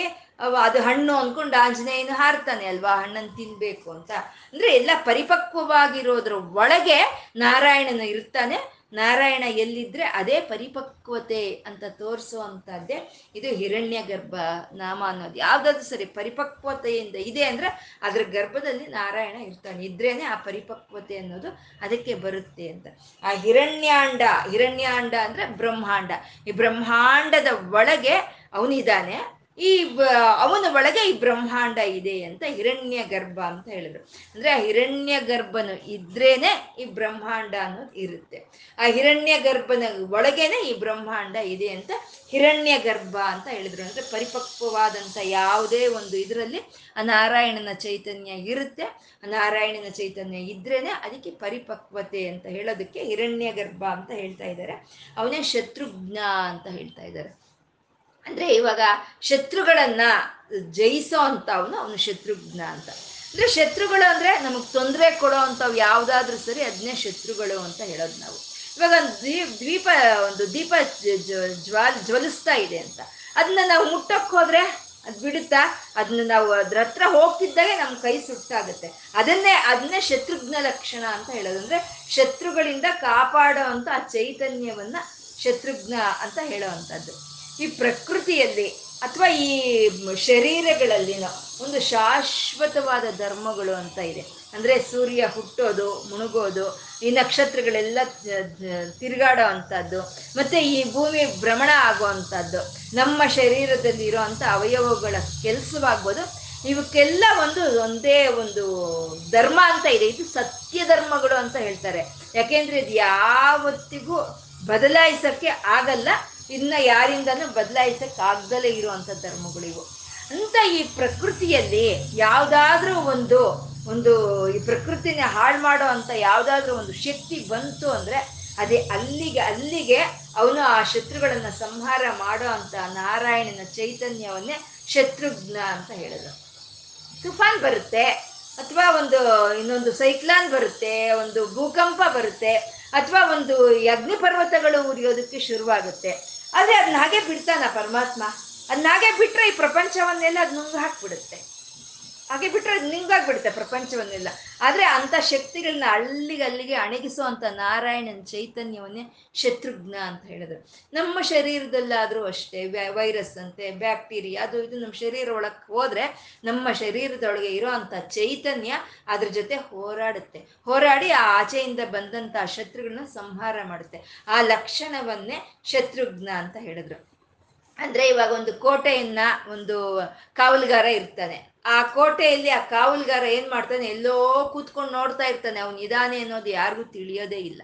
ಅದು ಹಣ್ಣು ಅಂದ್ಕೊಂಡು ಆಂಜನೇಯನು ಹಾರ್ತಾನೆ, ಅಲ್ವಾ ಹಣ್ಣನ್ನು ತಿನ್ಬೇಕು ಅಂತ. ಅಂದ್ರೆ ಎಲ್ಲ ಪರಿಪಕ್ವವಾಗಿರೋದ್ರ ಒಳಗೆ ನಾರಾಯಣನು ಇರ್ತಾನೆ ನಾರಾಯಣ ಎಲ್ಲಿದ್ರೆ ಅದೇ ಪರಿಪಕ್ವತೆ ಅಂತ ತೋರಿಸುವಂಥದ್ದೇ ಇದು ಹಿರಣ್ಯ ಗರ್ಭ ನಾಮ ಅನ್ನೋದು. ಯಾವ್ದಾದ್ರು ಸರಿ ಪರಿಪಕ್ವತೆಯಿಂದ ಇದೆ ಅಂದ್ರೆ ಅದ್ರ ಗರ್ಭದಲ್ಲಿ ನಾರಾಯಣ ಇರ್ತಾನೆ. ಇದ್ರೇನೆ ಆ ಪರಿಪಕ್ವತೆ ಅನ್ನೋದು ಅದಕ್ಕೆ ಬರುತ್ತೆ ಅಂತ. ಆ ಹಿರಣ್ಯಾಂಡ ಹಿರಣ್ಯಾಂಡ ಅಂದ್ರೆ ಬ್ರಹ್ಮಾಂಡ. ಈ ಬ್ರಹ್ಮಾಂಡದ ಒಳಗೆ ಅವನಿದ್ದಾನೆ ಈ ಅವನ ಒಳಗೆ ಈ ಬ್ರಹ್ಮಾಂಡ ಇದೆ ಅಂತ ಹಿರಣ್ಯ ಗರ್ಭ ಅಂತ ಹೇಳಿದ್ರು. ಅಂದ್ರೆ ಆ ಹಿರಣ್ಯ ಗರ್ಭನು ಇದ್ರೇನೆ ಈ ಬ್ರಹ್ಮಾಂಡ ಅನ್ನೋದು ಇರುತ್ತೆ. ಆ ಹಿರಣ್ಯ ಗರ್ಭನ ಒಳಗೇನೆ ಈ ಬ್ರಹ್ಮಾಂಡ ಇದೆ ಅಂತ ಹಿರಣ್ಯ ಗರ್ಭ ಅಂತ ಹೇಳಿದ್ರು. ಅಂದ್ರೆ ಪರಿಪಕ್ವವಾದಂಥ ಯಾವುದೇ ಒಂದು ಇದರಲ್ಲಿ ಆ ನಾರಾಯಣನ ಚೈತನ್ಯ ಇರುತ್ತೆ. ಆ ನಾರಾಯಣನ ಚೈತನ್ಯ ಇದ್ರೇನೆ ಅದಕ್ಕೆ ಪರಿಪಕ್ವತೆ ಅಂತ ಹೇಳೋದಕ್ಕೆ ಹಿರಣ್ಯ ಗರ್ಭ ಅಂತ ಹೇಳ್ತಾ ಇದ್ದಾರೆ. ಅವನೇ ಶತ್ರುಘ್ನ ಅಂತ ಹೇಳ್ತಾ ಇದ್ದಾರೆ. ಅಂದ್ರೆ ಇವಾಗ ಶತ್ರುಗಳನ್ನ ಜಯಿಸೋ ಅಂತ ಅವನು ಅವನು ಶತ್ರುಘ್ನ ಅಂತ. ಅಂದ್ರೆ ಶತ್ರುಗಳು ಅಂದ್ರೆ ನಮಗೆ ತೊಂದರೆ ಕೊಡೋ ಅಂಥವು ಯಾವ್ದಾದ್ರು ಸರಿ ಅದನ್ನೇ ಶತ್ರುಗಳು ಅಂತ ಹೇಳೋದು ನಾವು. ಇವಾಗ ಒಂದು ದ್ವೀಪ ದ್ವೀಪ ಒಂದು ದೀಪ ಜ್ವಾಲ್, ಜ್ವಲಿಸ್ತಾ ಇದೆ ಅಂತ. ಅದನ್ನ ನಾವು ಮುಟ್ಟಕ್ಕೆ ಹೋದ್ರೆ ಅದು ಬಿಡುತ್ತಾ? ಅದನ್ನ ನಾವು ಅದ್ರ ಹತ್ರ ಹೋಗ್ತಿದ್ದಾಗೆ ನಮ್ಮ ಕೈ ಸುಟ್ಟಾಗುತ್ತೆ. ಅದನ್ನೇ ಅದನ್ನೇ ಶತ್ರುಘ್ನ ಲಕ್ಷಣ ಅಂತ ಹೇಳೋದು. ಅಂದ್ರೆ ಶತ್ರುಗಳಿಂದ ಕಾಪಾಡೋ ಅಂತ ಆ ಚೈತನ್ಯವನ್ನ ಶತ್ರುಘ್ನ ಅಂತ ಹೇಳೋ ಅಂಥದ್ದು. ಈ ಪ್ರಕೃತಿಯಲ್ಲಿ ಅಥವಾ ಈ ಶರೀರಗಳಲ್ಲಿನ ಒಂದು ಶಾಶ್ವತವಾದ ಧರ್ಮಗಳು ಅಂತ ಇದೆ. ಅಂದ್ರೆ ಸೂರ್ಯ ಹುಟ್ಟೋದು, ಮುಣುಗೋದು, ಈ ನಕ್ಷತ್ರಗಳೆಲ್ಲ ತಿರುಗಾಡೋ ಅಂಥದ್ದು ಮತ್ತೆ ಈ ಭೂಮಿ ಭ್ರಮಣ ಆಗುವಂಥದ್ದು, ನಮ್ಮ ಶರೀರದಲ್ಲಿ ಇರೋವಂಥ ಅವಯವಗಳ ಕೆಲಸವಾಗ್ಬೋದು. ಇವಕ್ಕೆಲ್ಲ ಒಂದು ಒಂದೇ ಒಂದು ಧರ್ಮ ಅಂತ ಇದೆ. ಇದು ಸತ್ಯ ಧರ್ಮಗಳು ಅಂತ ಹೇಳ್ತಾರೆ. ಯಾಕೆಂದರೆ ಇದು ಯಾವತ್ತಿಗೂ ಬದಲಾಯಿಸೋಕ್ಕೆ ಆಗಲ್ಲ. ಇನ್ನ ಯಾರಿಂದನೂ ಬದಲಾಯಿಸೋಕ್ಕಾಗ್ದಲೇ ಇರುವಂಥ ಧರ್ಮಗಳಿವು ಅಂತ ಈ ಪ್ರಕೃತಿಯಲ್ಲಿ ಯಾವುದಾದ್ರೂ ಒಂದು ಒಂದು ಈ ಪ್ರಕೃತಿನ ಹಾಳು ಮಾಡೋ ಅಂತ ಯಾವುದಾದ್ರೂ ಒಂದು ಶಕ್ತಿ ಬಂತು ಅಂದ್ರೆ ಅದೇ ಅಲ್ಲಿಗೆ ಅಲ್ಲಿಗೆ ಅವನು ಆ ಶತ್ರುಗಳನ್ನ ಸಂಹಾರ ಮಾಡೋ ಅಂತ ನಾರಾಯಣನ ಚೈತನ್ಯವನ್ನೇ ಶತ್ರುಘ್ನ ಅಂತ ಹೇಳಿದ್ರು. ತುಫಾನ್ ಬರುತ್ತೆ, ಅಥವಾ ಒಂದು ಇನ್ನೊಂದು ಸೈಕ್ಲಾನ್ ಬರುತ್ತೆ, ಒಂದು ಭೂಕಂಪ ಬರುತ್ತೆ, ಅಥವಾ ಒಂದು ಅಗ್ನಿ ಪರ್ವತಗಳು ಉರಿಯೋದಕ್ಕೆ ಶುರುವಾಗುತ್ತೆ. ಆದರೆ ಅದನ್ನ ಹಾಗೆ ಬಿಡ್ತಾನ ಪರಮಾತ್ಮ. ಅದನ್ನ ಹಾಗೆ ಬಿಟ್ರೆ ಈ ಪ್ರಪಂಚವನ್ನೆಲ್ಲ ಅದು ನುಂಗ್ ಹಾಕ್ಬಿಡುತ್ತೆ. ಹಾಗೆ ಅದು ನಿಂಗಾಗ್ಬಿಡುತ್ತೆ ಪ್ರಪಂಚವನ್ನೆಲ್ಲ. ಆದರೆ ಅಂಥ ಶಕ್ತಿಗಳನ್ನ ಅಲ್ಲಿಗೆ ಅಲ್ಲಿಗೆ ಅಣಗಿಸುವಂಥ ನಾರಾಯಣನ ಚೈತನ್ಯವನ್ನೇ ಶತ್ರುಘ್ನ ಅಂತ ಹೇಳಿದ್ರು. ನಮ್ಮ ಶರೀರದಲ್ಲಾದರೂ ಅಷ್ಟೇ ವೈರಸ್ ಅಂತೆ, ಬ್ಯಾಕ್ಟೀರಿಯಾ, ಅದು ಇದು ನಮ್ಮ ಶರೀರ ಒಳಗೆ ಹೋದ್ರೆ ನಮ್ಮ ಶರೀರದೊಳಗೆ ಇರೋ ಅಂಥ ಚೈತನ್ಯ ಅದ್ರ ಜೊತೆ ಹೋರಾಡುತ್ತೆ. ಹೋರಾಡಿ ಆ ಆಚೆಯಿಂದ ಬಂದಂಥ ಶತ್ರುಗಳನ್ನ ಸಂಹಾರ ಮಾಡುತ್ತೆ. ಆ ಲಕ್ಷಣವನ್ನೇ ಶತ್ರುಘ್ನ ಅಂತ ಹೇಳಿದ್ರು. ಅಂದ್ರೆ ಇವಾಗ ಒಂದು ಕೋಟೆಯನ್ನ ಒಂದು ಕಾವಲುಗಾರ ಇರ್ತಾನೆ. ಆ ಕೋಟೆಯಲ್ಲಿ ಆ ಕಾವಲುಗಾರ ಏನ್ ಮಾಡ್ತಾನೆ? ಎಲ್ಲೋ ಕೂತ್ಕೊಂಡು ನೋಡ್ತಾ ಇರ್ತಾನೆ. ಅವ್ನು ಇದಾನೆ ಅನ್ನೋದು ಯಾರಿಗೂ ತಿಳಿಯೋದೇ ಇಲ್ಲ.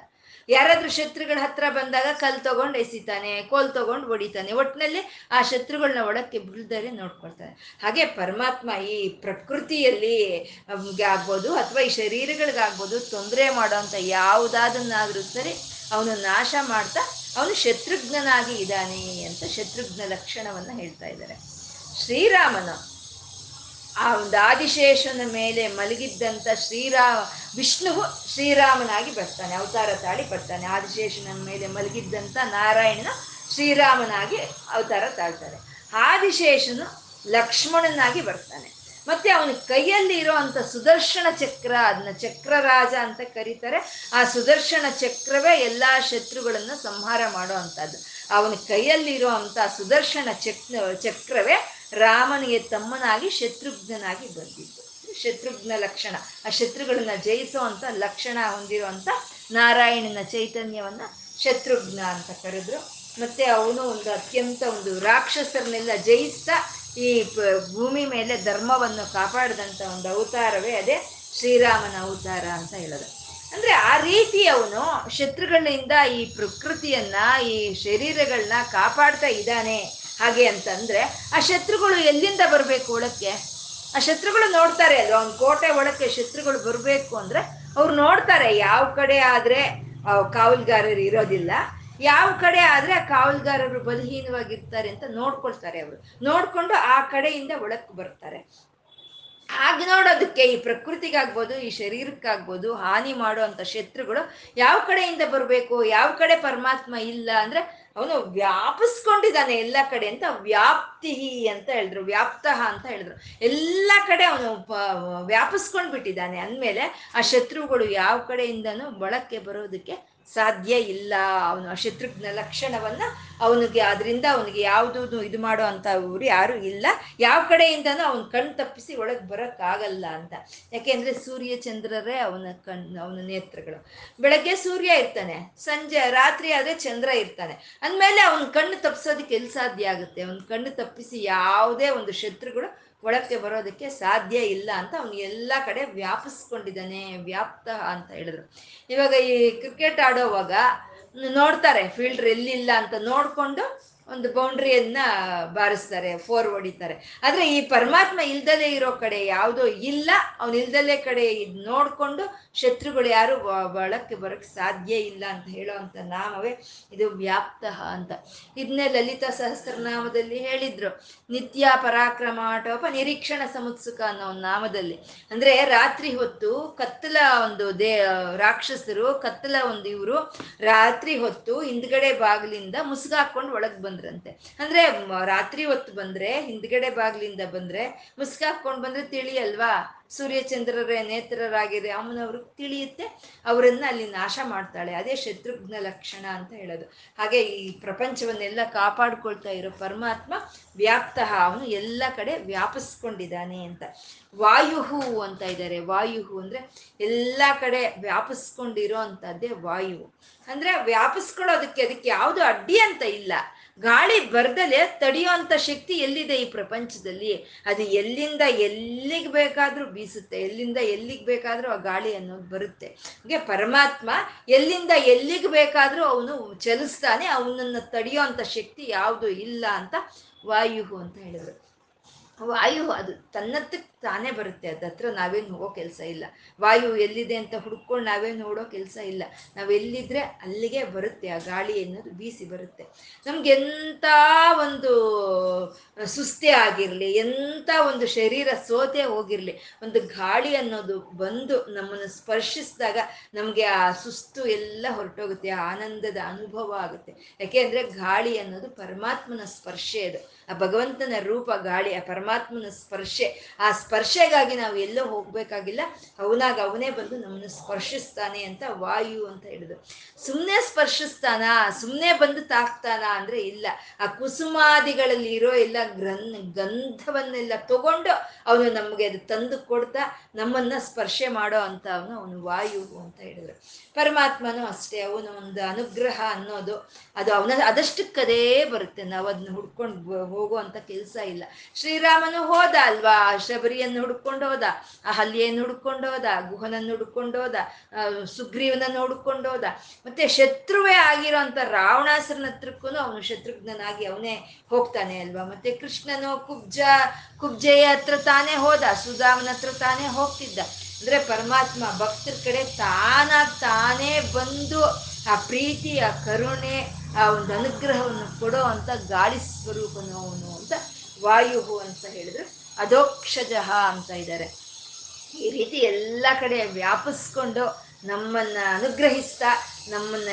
ಯಾರಾದ್ರೂ ಶತ್ರುಗಳ ಹತ್ರ ಬಂದಾಗ ಕಲ್ ತಗೊಂಡು ಎಸಿತಾನೆ, ಕೋಲ್ ತಗೊಂಡು ಹೊಡಿತಾನೆ. ಒಟ್ಟಿನಲ್ಲಿ ಆ ಶತ್ರುಗಳನ್ನ ಒಳಕ್ಕೆ ಬೀಳ್ದರೆ ನೋಡ್ಕೊಳ್ತಾನೆ. ಹಾಗೆ ಪರಮಾತ್ಮ ಈ ಪ್ರಕೃತಿಯಲ್ಲಿ ಆಗ್ಬೋದು ಅಥವಾ ಈ ಶರೀರಗಳಿಗಾಗ್ಬೋದು ತೊಂದರೆ ಮಾಡೋಂಥ ಯಾವುದಾದನ್ನಾದ್ರೂ ಸರಿ, ಅವನು ನಾಶ ಮಾಡ್ತಾ ಅವನು ಶತ್ರುಘ್ನಾಗಿ ಇದ್ದಾನೆ ಅಂತ ಶತ್ರುಘ್ನ ಲಕ್ಷಣವನ್ನ ಹೇಳ್ತಾ ಇದ್ದಾರೆ. ಶ್ರೀರಾಮನ ಆ ಒಂದು ಆದಿಶೇಷನ ಮೇಲೆ ಮಲಗಿದ್ದಂಥ ಶ್ರೀರಾಮ ವಿಷ್ಣುವು ಶ್ರೀರಾಮನಾಗಿ ಬರ್ತಾನೆ, ಅವತಾರ ತಾಳಿ ಬರ್ತಾನೆ ಆದಿಶೇಷನ ಮೇಲೆ ಮಲಗಿದ್ದಂಥ ನಾರಾಯಣನ ಶ್ರೀರಾಮನಾಗಿ ಅವತಾರ ತಾಳ್ತಾರೆ. ಆದಿಶೇಷನು ಲಕ್ಷ್ಮಣನಾಗಿ ಬರ್ತಾನೆ. ಮತ್ತೆ ಅವನ ಕೈಯಲ್ಲಿ ಇರುವಂತ ಸುದರ್ಶನ ಚಕ್ರ ಅದನ್ನ ಚಕ್ರರಾಜ ಅಂತ ಕರೀತಾರೆ. ಆ ಸುದರ್ಶನ ಚಕ್ರವೇ ಎಲ್ಲಾ ಶತ್ರುಗಳನ್ನ ಸಂಹಾರ ಮಾಡೋ ಅಂಥದ್ದು ಅವನ ಕೈಯಲ್ಲಿ ಇರುವಂತ ಸುದರ್ಶನ ಚಕ್ ಚಕ್ರವೇ ರಾಮನಿಗೆ ತಮ್ಮನಾಗಿ ಶತ್ರುಘ್ನಾಗಿ ಬಂದಿದ್ದು. ಶತ್ರುಘ್ನ ಲಕ್ಷಣ. ಆ ಶತ್ರುಗಳನ್ನ ಜಯಿಸುವಂತ ಲಕ್ಷಣ ಹೊಂದಿರುವಂತ ನಾರಾಯಣನ ಚೈತನ್ಯವನ್ನ ಶತ್ರುಘ್ನ ಅಂತ ಕರೆದ್ರು. ಮತ್ತೆ ಅವನು ಒಂದು ಅತ್ಯಂತ ಒಂದು ರಾಕ್ಷಸರನ್ನೆಲ್ಲ ಜಯಿಸ್ತಾ ಈ ಭೂಮಿ ಮೇಲೆ ಧರ್ಮವನ್ನು ಕಾಪಾಡಿದಂಥ ಒಂದು ಅವತಾರವೇ ಅದೇ ಶ್ರೀರಾಮನ ಅವತಾರ ಅಂತ ಹೇಳೋದು. ಅಂದ್ರೆ ಆ ರೀತಿ ಅವನು ಶತ್ರುಗಳಿಂದ ಈ ಪ್ರಕೃತಿಯನ್ನ, ಈ ಶರೀರಗಳನ್ನ ಕಾಪಾಡ್ತಾ ಇದ್ದಾನೆ. ಹಾಗೆ ಅಂತಂದ್ರೆ ಆ ಶತ್ರುಗಳು ಎಲ್ಲಿಂದ ಬರಬೇಕು ಒಳಕ್ಕೆ? ಆ ಶತ್ರುಗಳು ನೋಡ್ತಾರೆ ಅಲ್ವಾ? ಅವ್ನ ಕೋಟೆ ಒಳಕ್ಕೆ ಶತ್ರುಗಳು ಬರಬೇಕು ಅಂದ್ರೆ ಅವ್ರು ನೋಡ್ತಾರೆ, ಯಾವ ಕಡೆ ಆದ್ರೆ ಕಾವಲುಗಾರರು ಇರೋದಿಲ್ಲ. ಯಾವ ಕಡೆ ಆದ್ರೆ ಆ ಕಾವಲ್ಗಾರರು ಬಲಹೀನವಾಗಿರ್ತಾರೆ ಅಂತ ನೋಡ್ಕೊಳ್ತಾರೆ ಅವರು. ನೋಡ್ಕೊಂಡು ಆ ಕಡೆಯಿಂದ ಒಳಕ್ಕೆ ಬರ್ತಾರೆ. ಆಗ ನೋಡೋದಕ್ಕೆ ಈ ಪ್ರಕೃತಿಗಾಗ್ಬೋದು, ಈ ಶರೀರಕ್ಕಾಗ್ಬೋದು, ಹಾನಿ ಮಾಡುವಂತ ಶತ್ರುಗಳು ಯಾವ ಕಡೆಯಿಂದ ಬರಬೇಕು, ಯಾವ ಕಡೆ ಪರಮಾತ್ಮ ಇಲ್ಲ ಅಂದ್ರೆ ಅವನು ವ್ಯಾಪಿಸ್ಕೊಂಡಿದ್ದಾನೆ ಎಲ್ಲ ಕಡೆ ಅಂತ ವ್ಯಾಪ್ತಿ ಅಂತ ಹೇಳಿದ್ರು, ವ್ಯಾಪ್ತಃ ಅಂತ ಹೇಳಿದ್ರು. ಎಲ್ಲ ಕಡೆ ಅವನು ವ್ಯಾಪಿಸ್ಕೊಂಡ್ಬಿಟ್ಟಿದ್ದಾನೆ ಅಂದಮೇಲೆ ಆ ಶತ್ರುಗಳು ಯಾವ ಕಡೆಯಿಂದನೂ ಬಳಕೆ ಬರೋದಕ್ಕೆ ಸಾಧ್ಯ ಇಲ್ಲ. ಅವನು ಶತ್ರುಘ್ನ ಲಕ್ಷಣವನ್ನ ಅವನಿಗೆ ಅದರಿಂದ ಅವನಿಗೆ ಯಾವುದು ಇದು ಮಾಡೋ ಅಂತ ಯಾರೂ ಯಾರು ಇಲ್ಲ. ಯಾವ ಕಡೆಯಿಂದನೂ ಅವನ ಕಣ್ ತಪ್ಪಿಸಿ ಒಳಗೆ ಬರೋಕ್ಕಾಗಲ್ಲ ಅಂತ. ಯಾಕೆಂದ್ರೆ ಸೂರ್ಯ ಚಂದ್ರರೇ ಅವನ ಕಣ್, ಅವನ ನೇತ್ರಗಳು. ಬೆಳಗ್ಗೆ ಸೂರ್ಯ ಇರ್ತಾನೆ, ಸಂಜೆ, ರಾತ್ರಿ ಆದ್ರೆ ಚಂದ್ರ ಇರ್ತಾನೆ. ಅಂದಮೇಲೆ ಅವನ ಕಣ್ಣು ತಪ್ಪಿಸೋದಕ್ಕೆ ಎಲ್ಲಿ ಸಾಧ್ಯ ಆಗುತ್ತೆ? ಅವನ ಕಣ್ಣು ತಪ್ಪಿಸಿ ಯಾವುದೇ ಒಂದು ಶತ್ರುಗಳು ಒಳಕ್ಕೆ ಬರೋದಕ್ಕೆ ಸಾಧ್ಯ ಇಲ್ಲ ಅಂತ ಅವನು ಎಲ್ಲ ಕಡೆ ವ್ಯಾಪಿಸ್ಕೊಂಡಿದ್ದಾನೆ, ವ್ಯಾಪ್ತ ಅಂತ ಹೇಳಿದ್ರು. ಇವಾಗ ಈ ಕ್ರಿಕೆಟ್ ಆಡೋವಾಗ, ನೋಡ್ತಾರೆ ಫೀಲ್ಡ್ರ್ ಎಲ್ಲಿಲ್ಲ ಅಂತ ನೋಡ್ಕೊಂಡು ಒಂದು ಬೌಂಡ್ರಿಯನ್ನ ಬಾರಿಸ್ತಾರೆ ಫೋರ್ ಹೊಡಿತಾರೆ ಆದ್ರೆ ಈ ಪರಮಾತ್ಮ ಇಲ್ದಲೇ ಇರೋ ಕಡೆ ಯಾವುದೋ ಇಲ್ಲ, ಅವನು ಇಲ್ದಲೇ ಕಡೆ ಇದ್ ನೋಡ್ಕೊಂಡು ಶತ್ರುಗಳು ಯಾರು ಬಳಕ್ಕೆ ಬರಕ್ಕೆ ಸಾಧ್ಯ ಇಲ್ಲ ಅಂತ ಹೇಳೋವಂಥ ನಾಮವೇ ಇದು ವ್ಯಾಪ್ತ ಅಂತ. ಇದನ್ನೇ ಲಲಿತಾ ಸಹಸ್ರನಾಮದಲ್ಲಿ ಹೇಳಿದ್ರು, ನಿತ್ಯ ಪರಾಕ್ರಮಾಟೋಪ ನಿರೀಕ್ಷಣ ಸಮುತ್ಸುಕ ಅನ್ನೋ ಒಂದು ನಾಮದಲ್ಲಿ. ಅಂದ್ರೆ ರಾತ್ರಿ ಹೊತ್ತು ಕತ್ತಲ ಒಂದು ದೇ, ರಾಕ್ಷಸರು, ಕತ್ತಲ ಒಂದು ಇವರು ರಾತ್ರಿ ಹೊತ್ತು ಹಿಂದ್ಗಡೆ ಬಾಗಿಲಿಂದ ಮುಸುಗಾಕೊಂಡು ಒಳಗ್ ಬಂದ್ರಂತೆ. ಅಂದ್ರೆ ರಾತ್ರಿ ಹೊತ್ತು ಬಂದ್ರೆ, ಹಿಂದ್ಗಡೆ ಬಾಗ್ಲಿಂದ ಬಂದ್ರೆ ಮುಸುಗಾಕೊಂಡು ಬಂದ್ರೆ ತಿಳಿಯಲ್ವಾ? ಸೂರ್ಯಚಂದ್ರರೇ ನೇತ್ರರಾಗಿರೆ ಅಮ್ಮನವ್ರಿಗೆ ತಿಳಿಯುತ್ತೆ, ಅವರನ್ನ ಅಲ್ಲಿ ನಾಶ ಮಾಡ್ತಾಳೆ. ಅದೇ ಶತ್ರುಘ್ನ ಲಕ್ಷಣ ಅಂತ ಹೇಳೋದು. ಹಾಗೆ ಈ ಪ್ರಪಂಚವನ್ನೆಲ್ಲ ಕಾಪಾಡ್ಕೊಳ್ತಾ ಇರೋ ಪರಮಾತ್ಮ ವ್ಯಾಪ್ತ, ಅವನು ಎಲ್ಲ ಕಡೆ ವ್ಯಾಪಿಸ್ಕೊಂಡಿದ್ದಾನೆ ಅಂತ. ವಾಯುಹು ಅಂತ ಇದ್ದಾರೆ ವಾಯುಹು ಅಂದ್ರೆ ಎಲ್ಲ ಕಡೆ ವ್ಯಾಪಿಸ್ಕೊಂಡಿರೋ ಅಂತದ್ದೇ ವಾಯು. ಅಂದ್ರೆ ವ್ಯಾಪಿಸ್ಕೊಳ್ಳೋದಕ್ಕೆ ಅದಕ್ಕೆ ಯಾವುದು ಅಡ್ಡಿ ಅಂತ ಇಲ್ಲ. ಗಾಳಿ ಬರ್ದಲೆ ತಡೆಯುವಂತ ಶಕ್ತಿ ಎಲ್ಲಿದೆ ಈ ಪ್ರಪಂಚದಲ್ಲಿ? ಅದು ಎಲ್ಲಿಂದ ಎಲ್ಲಿಗೆ ಬೇಕಾದ್ರೂ ಬೀಸುತ್ತೆ, ಎಲ್ಲಿಂದ ಎಲ್ಲಿಗೆ ಬೇಕಾದ್ರೂ ಆ ಗಾಳಿ ಅನ್ನೋದು ಬರುತ್ತೆ. ಹಾಗೆ ಪರಮಾತ್ಮ ಎಲ್ಲಿಂದ ಎಲ್ಲಿಗೆ ಬೇಕಾದ್ರೂ ಅವನು ಚಲಿಸ್ತಾನೆ, ಅವನನ್ನು ತಡೆಯುವಂತ ಶಕ್ತಿ ಯಾವುದು ಇಲ್ಲ ಅಂತ ವಾಯು ಅಂತ ಹೇಳಿದ್ರು. ವಾಯು ಅದು ತನ್ನತ್ತಕ್ಕೆ ತಾನೇ ಬರುತ್ತೆ. ಅದ ಹತ್ರ ನಾವೇನು ಹೋಗೋ ಕೆಲಸ ಇಲ್ಲ. ವಾಯು ಎಲ್ಲಿದೆ ಅಂತ ಹುಡ್ಕೊಂಡು ನಾವೇನು ನೋಡೋ ಕೆಲಸ ಇಲ್ಲ. ನಾವೆಲ್ಲಿದ್ರೆ ಅಲ್ಲಿಗೆ ಬರುತ್ತೆ. ಆ ಗಾಳಿ ಅನ್ನೋದು ಬೀಸಿ ಬರುತ್ತೆ. ನಮ್ಗೆ ಎಂಥ ಒಂದು ಸುಸ್ತಿ ಆಗಿರಲಿ ಎಂಥ ಒಂದು ಶರೀರ ಸೋತೆ ಹೋಗಿರಲಿ, ಒಂದು ಗಾಳಿ ಅನ್ನೋದು ಬಂದು ನಮ್ಮನ್ನು ಸ್ಪರ್ಶಿಸಿದಾಗ ನಮಗೆ ಆ ಸುಸ್ತು ಎಲ್ಲ ಹೊರಟೋಗುತ್ತೆ. ಆನಂದದ ಅನುಭವ ಆಗುತ್ತೆ. ಯಾಕೆ ಗಾಳಿ ಅನ್ನೋದು ಪರಮಾತ್ಮನ ಸ್ಪರ್ಶೆ ಅದು. ಆ ಭಗವಂತನ ರೂಪ ಗಾಳಿ, ಆ ಪರಮಾತ್ಮನ ಸ್ಪರ್ಶೆ, ಆ ಸ್ಪರ್ಶೆಗಾಗಿ ನಾವು ಎಲ್ಲೋ ಹೋಗ್ಬೇಕಾಗಿಲ್ಲ, ಅವನಾಗ ಅವನೇ ಬಂದು ನಮ್ಮನ್ನು ಸ್ಪರ್ಶಿಸ್ತಾನೆ ಅಂತ ವಾಯು ಅಂತ ಹೇಳಿದ್ರು. ಸುಮ್ಮನೆ ಸ್ಪರ್ಶಿಸ್ತಾನ? ಸುಮ್ಮನೆ ಬಂದು ತಾಕ್ತಾನ ಅಂದ್ರೆ ಇಲ್ಲ. ಆ ಕುಸುಮಾದಿಗಳಲ್ಲಿ ಇರೋ ಎಲ್ಲ ಗ್ರನ್ ಗಂಧವನ್ನೆಲ್ಲ ತಗೊಂಡು ಅವನು ನಮಗೆ ಅದು ತಂದು ಕೊಡ್ತಾ ನಮ್ಮನ್ನ ಸ್ಪರ್ಶೆ ಮಾಡೋ ಅಂತ ಅವನು ಅವನು ವಾಯು ಅಂತ ಹೇಳಿದ್ರು. ಪರಮಾತ್ಮನೂ ಅಷ್ಟೇ, ಅವನ ಒಂದು ಅನುಗ್ರಹ ಅನ್ನೋದು. ಅದು ಅವನ ಅದಷ್ಟಕ್ಕದೇ ಬರುತ್ತೆ. ನಾವು ಅದನ್ನ ಹುಡ್ಕೊಂಡು ಹೋಗುವಂತ ಕೆಲಸ ಇಲ್ಲ. ಶ್ರೀರಾಮನು ಹೋದ ಅಲ್ವಾ? ಶಬರಿಯನ್ನು ಹುಡ್ಕೊಂಡು ಹೋದ, ಆ ಹಲ್ಲಿಯನ್ನು ಹುಡ್ಕೊಂಡು ಹೋದ, ಗುಹನನ್ನು ಹುಡ್ಕೊಂಡು ಹೋದ ಸುಗ್ರೀವನನ್ನು ಹುಡ್ಕೊಂಡು ಹೋದ. ಮತ್ತೆ ಶತ್ರುವೇ ಆಗಿರೋಂಥ ರಾವಣಾಸರನ ಹತ್ರಕ್ಕೂ ಅವನು ಶತ್ರುಘ್ನಾಗಿ ಅವನೇ ಹೋಗ್ತಾನೆ ಅಲ್ವಾ? ಮತ್ತೆ ಕೃಷ್ಣನು ಕುಬ್ಜ, ಕುಬ್ಜೆಯ ಹತ್ರ ತಾನೇ ಹೋದ, ಸುಧಾಮನ ಹತ್ರ ತಾನೇ ಹೋಗ್ತಿದ್ದ. ಅಂದ್ರೆ ಪರಮಾತ್ಮ ಭಕ್ತರ ಕಡೆ ತಾನಾಗ್ ತಾನೇ ಬಂದು ಆ ಪ್ರೀತಿ, ಆ ಕರುಣೆ, ಆ ಒಂದು ಅನುಗ್ರಹವನ್ನು ಕೊಡೋ ಅಂತ ಗಾಳಿ ಸ್ವರೂಪನು ಅವನು ಅಂತ ವಾಯು ಅಂತ ಹೇಳಿದ್ರು. ಅಧೋಕ್ಷಜಃ ಅಂತ ಇದ್ದಾರೆ. ಈ ರೀತಿ ಎಲ್ಲ ಕಡೆ ವ್ಯಾಪಿಸ್ಕೊಂಡು ನಮ್ಮನ್ನ ಅನುಗ್ರಹಿಸ್ತಾ, ನಮ್ಮನ್ನ